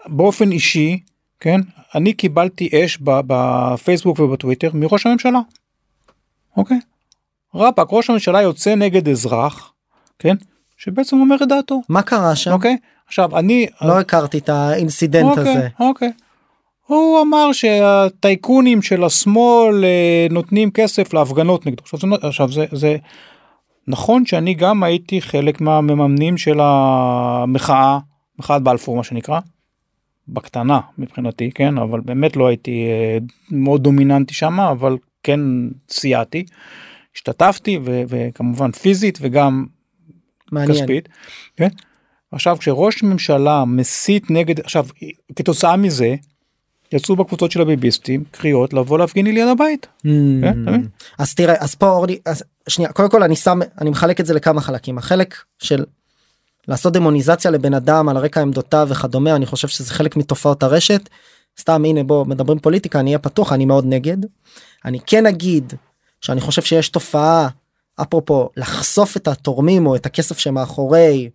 באופן אישי כן אני קיבלתי אש בפייסבוק ובטוויטר מראש הממשלה. אוקיי. רפ"ק ראש הממשלה יוצא נגד אזרח, כן, שבעצם אומר את דעתו, מה קרה שם? אוקיי? עכשיו אני, לא הכרתי את האינסידנט אוקיי, הזה. אוקיי. הוא אמר שהטייקונים של השמאל אה, נותנים כסף להפגנות נגדו. עכשיו, זה, עכשיו זה, זה נכון שאני גם הייתי חלק מהמממנים של המחאה, מחאת בלפור מה שנקרא, בקטנה מבחינתי, כן, אבל באמת לא הייתי אה, מאוד דומיננטי שם, אבל כן סייעתי, השתתפתי ו- וכמובן פיזית וגם מעניין. כספית. כן? עכשיו כשראש ממשלה מסית נגד עכשיו כתוצאה מזה יצאו בקבוצות של הביביסטים קריאות לבוא להפגין לי ליד הבית. אתה מבין? אז תראה אז פה אורלי אז שנייה קודם כל אני שם אני מחלק את זה לכמה חלקים החלק של לעשות דמוניזציה לבן אדם על רקע עמדותיו וכדומה אני חושב שזה חלק מתופעות הרשת. סתם הנה בוא מדברים פוליטיקה אני אהיה פתוח אני מאוד נגד. אני כן אגיד שאני חושב שיש תופעה אפרופו לחשוף את התורמים או את הכסף שמאחורי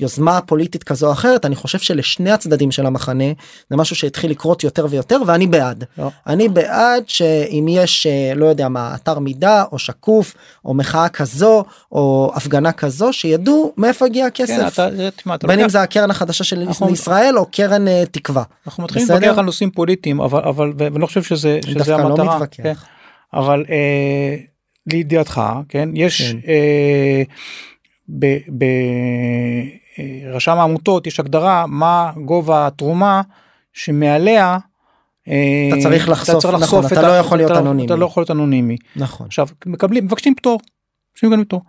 יוזמה פוליטית כזו או אחרת אני חושב שלשני הצדדים של המחנה זה משהו שהתחיל לקרות יותר ויותר ואני בעד. לא. אני בעד שאם יש אה, לא יודע מה אתר מידע או שקוף או מחאה כזו או הפגנה כזו שידעו מאיפה הגיע כן, הכסף. אתה, תשמע, אתה בין אם לוקח- זה הקרן החדשה של אנחנו- ישראל או קרן אה, תקווה. אנחנו מתחילים? להתווכח על נושאים פוליטיים אבל אבל ואני לא חושב שזה שזה דווקא לא המטרה. מתווכח. כן. אבל אה, לידיעתך כן יש כן. אה, ב- ב- רשם העמותות יש הגדרה מה גובה התרומה שמעליה. אה, אתה צריך לחשוף, נכון, לחשוף אתה את לא יכול להיות אתה- אנונימי. אתה לא יכול להיות אנונימי. נכון. עכשיו מקבלים מבקשים פטור. מבקשים גם פטור.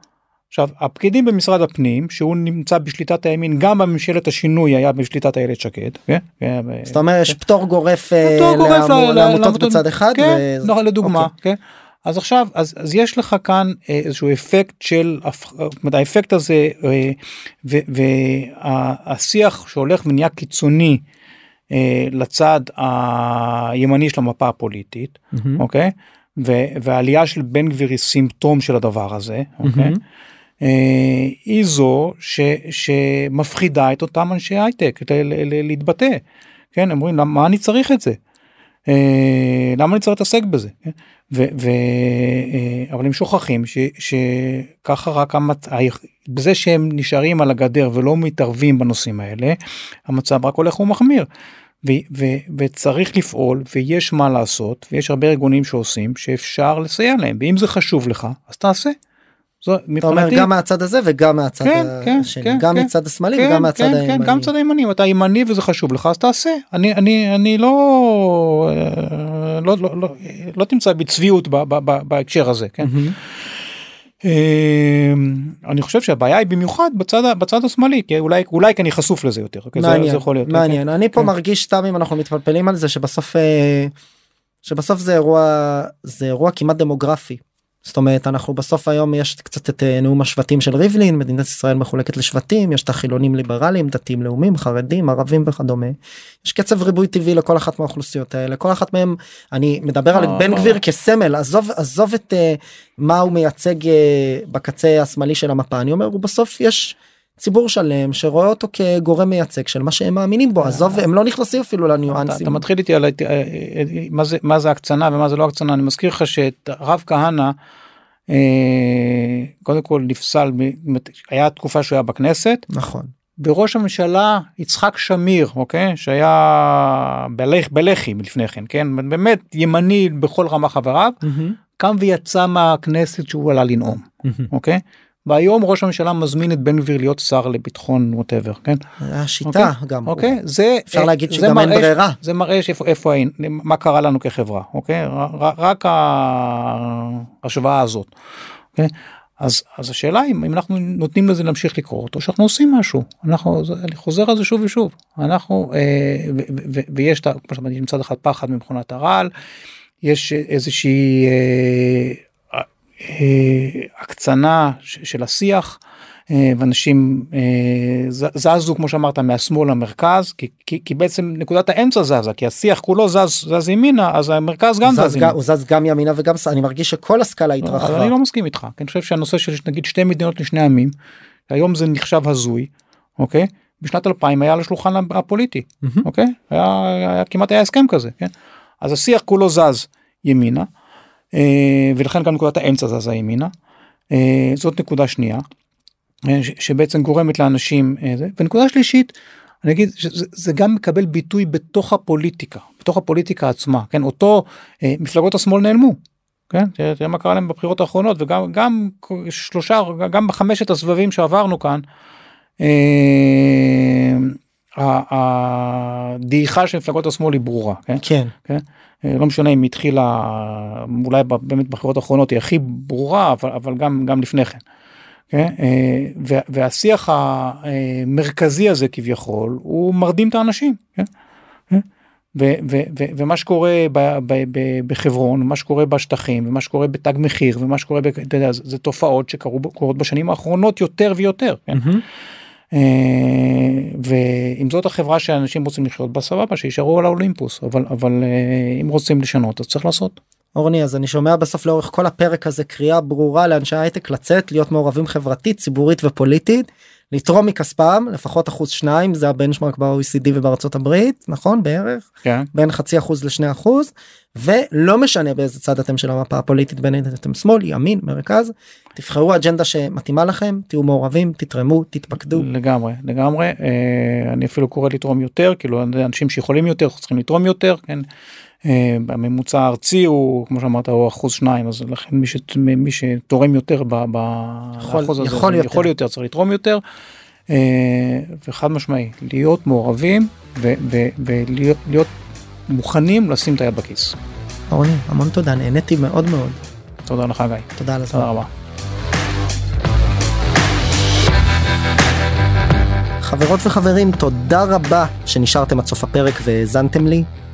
עכשיו הפקידים במשרד הפנים שהוא נמצא בשליטת הימין גם בממשלת השינוי היה בשליטת איילת שקד. כן? כן, זאת אומרת יש פטור גורף אה, פטור גורף ל- לעמותות בצד אחד. כן, נכון, לדוגמה, אוקיי. כן. אז עכשיו אז, אז יש לך כאן אה, איזשהו אפקט של אומרת, האפקט הזה אה, והשיח שהולך ונהיה קיצוני אה, לצד הימני של המפה הפוליטית מהמם. אוקיי והעלייה של בן גביר היא סימפטום של הדבר הזה אוקיי. אה, היא זו ש, שמפחידה את אותם אנשי הייטק להתבטא. כן, אומרים למה אני צריך את זה? אה, למה אני צריך להתעסק בזה? כן? ו, ו, אה, אבל הם שוכחים ש, שככה רק. היח- בזה שהם נשארים על הגדר ולא מתערבים בנושאים האלה המצב רק הולך ומחמיר. ו, ו, וצריך לפעול ויש מה לעשות ויש הרבה ארגונים שעושים שאפשר לסייע להם ואם זה חשוב לך אז תעשה. זו, אתה אומר מבחינתי- גם מהצד הזה וגם מהצד כן, כן, השני כן, גם כן. מצד השמאלי כן, וגם מהצד כן, הימני. כן, גם מצד הימני, אם אתה ימני וזה חשוב לך אז תעשה. אני אני אני לא אה, לא לא לא, לא תמצא בי צביעות ב- ב- ב- בהקשר הזה, כן? אה, אני חושב שהבעיה היא במיוחד בצד בצד השמאלי, כי אולי אולי כי אני חשוף לזה יותר, אוקיי? זה- מעניין, זה יכול להיות. מעניין אני פה כן. מרגיש סתם אם אנחנו מתפלפלים על זה שבסוף אה, שבסוף זה אירוע זה אירוע כמעט דמוגרפי. זאת אומרת אנחנו בסוף היום יש קצת את אה, נאום השבטים של ריבלין מדינת ישראל מחולקת לשבטים יש את החילונים ליברליים דתיים לאומים חרדים ערבים וכדומה. יש קצב ריבוי טבעי לכל אחת מהאוכלוסיות האלה כל אחת מהם אני מדבר על אה, בן. גביר כסמל עזוב עזוב את אה, מה הוא מייצג בקצה השמאלי של המפה אני אומר הוא בסוף יש ציבור שלם שרואה אותו כגורם מייצג של מה שהם מאמינים בו עזוב הם לא נכנסים אפילו לניואנסים. אתה מתחיל איתי על אה, אה, מה זה מה זה הקצנה ומה זה לא הקצנה. אני מזכיר לך שאת הרב כהנא אה, קודם כל נפסל היה תקופה שהוא היה בכנסת. נכון. בראש הממשלה יצחק שמיר אוקיי? שהיה בלח, בלח"י לפני כן כן? באמת ימני בכל רמה חבריו. קם ויצא מהכנסת שהוא עלה לנאום אוקיי והיום ראש הממשלה מזמין את בן גביר להיות שר לביטחון ווטאבר כן השיטה גם. אוקיי זה אפשר להגיד זה שגם אין ברירה. זה מראה שאיפה איפה היינו מה קרה לנו כחברה אוקיי ר- רק ההשוואה הזאת. אוקיי? אז אז השאלה אם, אם אנחנו נותנים לזה להמשיך לקרות או שאנחנו עושים משהו אנחנו אני חוזר על זה שוב ושוב אנחנו אה, ו, ו, ו, ויש את כמו שאמרתי מצד אחד פחד ממכונת הרעל יש איזושהי אה, אה, הקצנה ש- של השיח אה, ואנשים אה, זזו כמו שאמרת מהשמאל למרכז כי, כי, כי בעצם נקודת האמצע זזה כי השיח כולו זז זז ימינה אז המרכז גם זז זז גם- ימינה. הוא זז גם ימינה וגם אני מרגיש שכל הסקאלה אבל התרחבה. אני לא מסכים איתך כי אני חושב שהנושא של נגיד שתי מדינות לשני עמים היום זה נחשב הזוי אוקיי בשנת 2000 היה על השולחן הפוליטי מהמם. אוקיי היה, היה כמעט היה הסכם כזה כן אז השיח כולו זז ימינה אה, ולכן גם נקודת האמצע זזה ימינה אה, זאת נקודה שנייה אה, שבעצם גורמת לאנשים אה, זה. ונקודה שלישית אני אגיד שזה זה גם מקבל ביטוי בתוך הפוליטיקה בתוך הפוליטיקה עצמה כן אותו אה, מפלגות השמאל נעלמו. כן תראה, תראה מה קרה להם בבחירות האחרונות וגם גם שלושה גם בחמשת הסבבים שעברנו כאן. אה, הדעיכה של מפלגות השמאל היא ברורה כן כן אה, לא משנה אם התחילה אולי באמת בבחירות האחרונות היא הכי ברורה אבל, אבל גם גם לפני כן. כן? אה, וה- והשיח המרכזי הזה כביכול הוא מרדים את האנשים. כן? כן? ו- ו- ו- ומה שקורה ב- ב- ב- בחברון מה שקורה בשטחים ומה שקורה בתג מחיר ומה שקורה ב- אתה יודע, זה, זה תופעות שקרו קורות בשנים האחרונות יותר ויותר. כן? מהמם. אה, ואם זאת החברה שאנשים רוצים לחיות בה סבבה שישארו על האולימפוס אבל אבל אה, אם רוצים לשנות אז צריך לעשות. אורני אז אני שומע בסוף לאורך כל הפרק הזה קריאה ברורה לאנשי הייטק לצאת להיות מעורבים חברתית ציבורית ופוליטית לתרום מכספם לפחות אחוז שניים זה הבנצ'מרק ב-OECD ובארצות הברית נכון בערך כן. בין חצי אחוז לשני אחוז ולא משנה באיזה צד אתם של המפה הפוליטית בין אם אתם שמאל ימין מרכז תבחרו אג'נדה שמתאימה לכם תהיו מעורבים תתרמו תתפקדו לגמרי לגמרי אה, אני אפילו קורא לתרום יותר כאילו אנשים שיכולים יותר צריכים לתרום יותר כן. אה, הממוצע הארצי הוא כמו שאמרת הוא אחוז שניים אז לכן מי, ש, מי שתורם יותר ב- ב- יכול- באחוז הזה יכול יותר. יכול יותר צריך לתרום יותר. אה, וחד משמעי להיות מעורבים ולהיות להיות מוכנים לשים את היד בכיס. אורני המון תודה נהניתי מאוד מאוד תודה לך גיא. תודה על הזמן. תודה רבה. חברות וחברים תודה רבה שנשארתם עד סוף הפרק והאזנתם לי.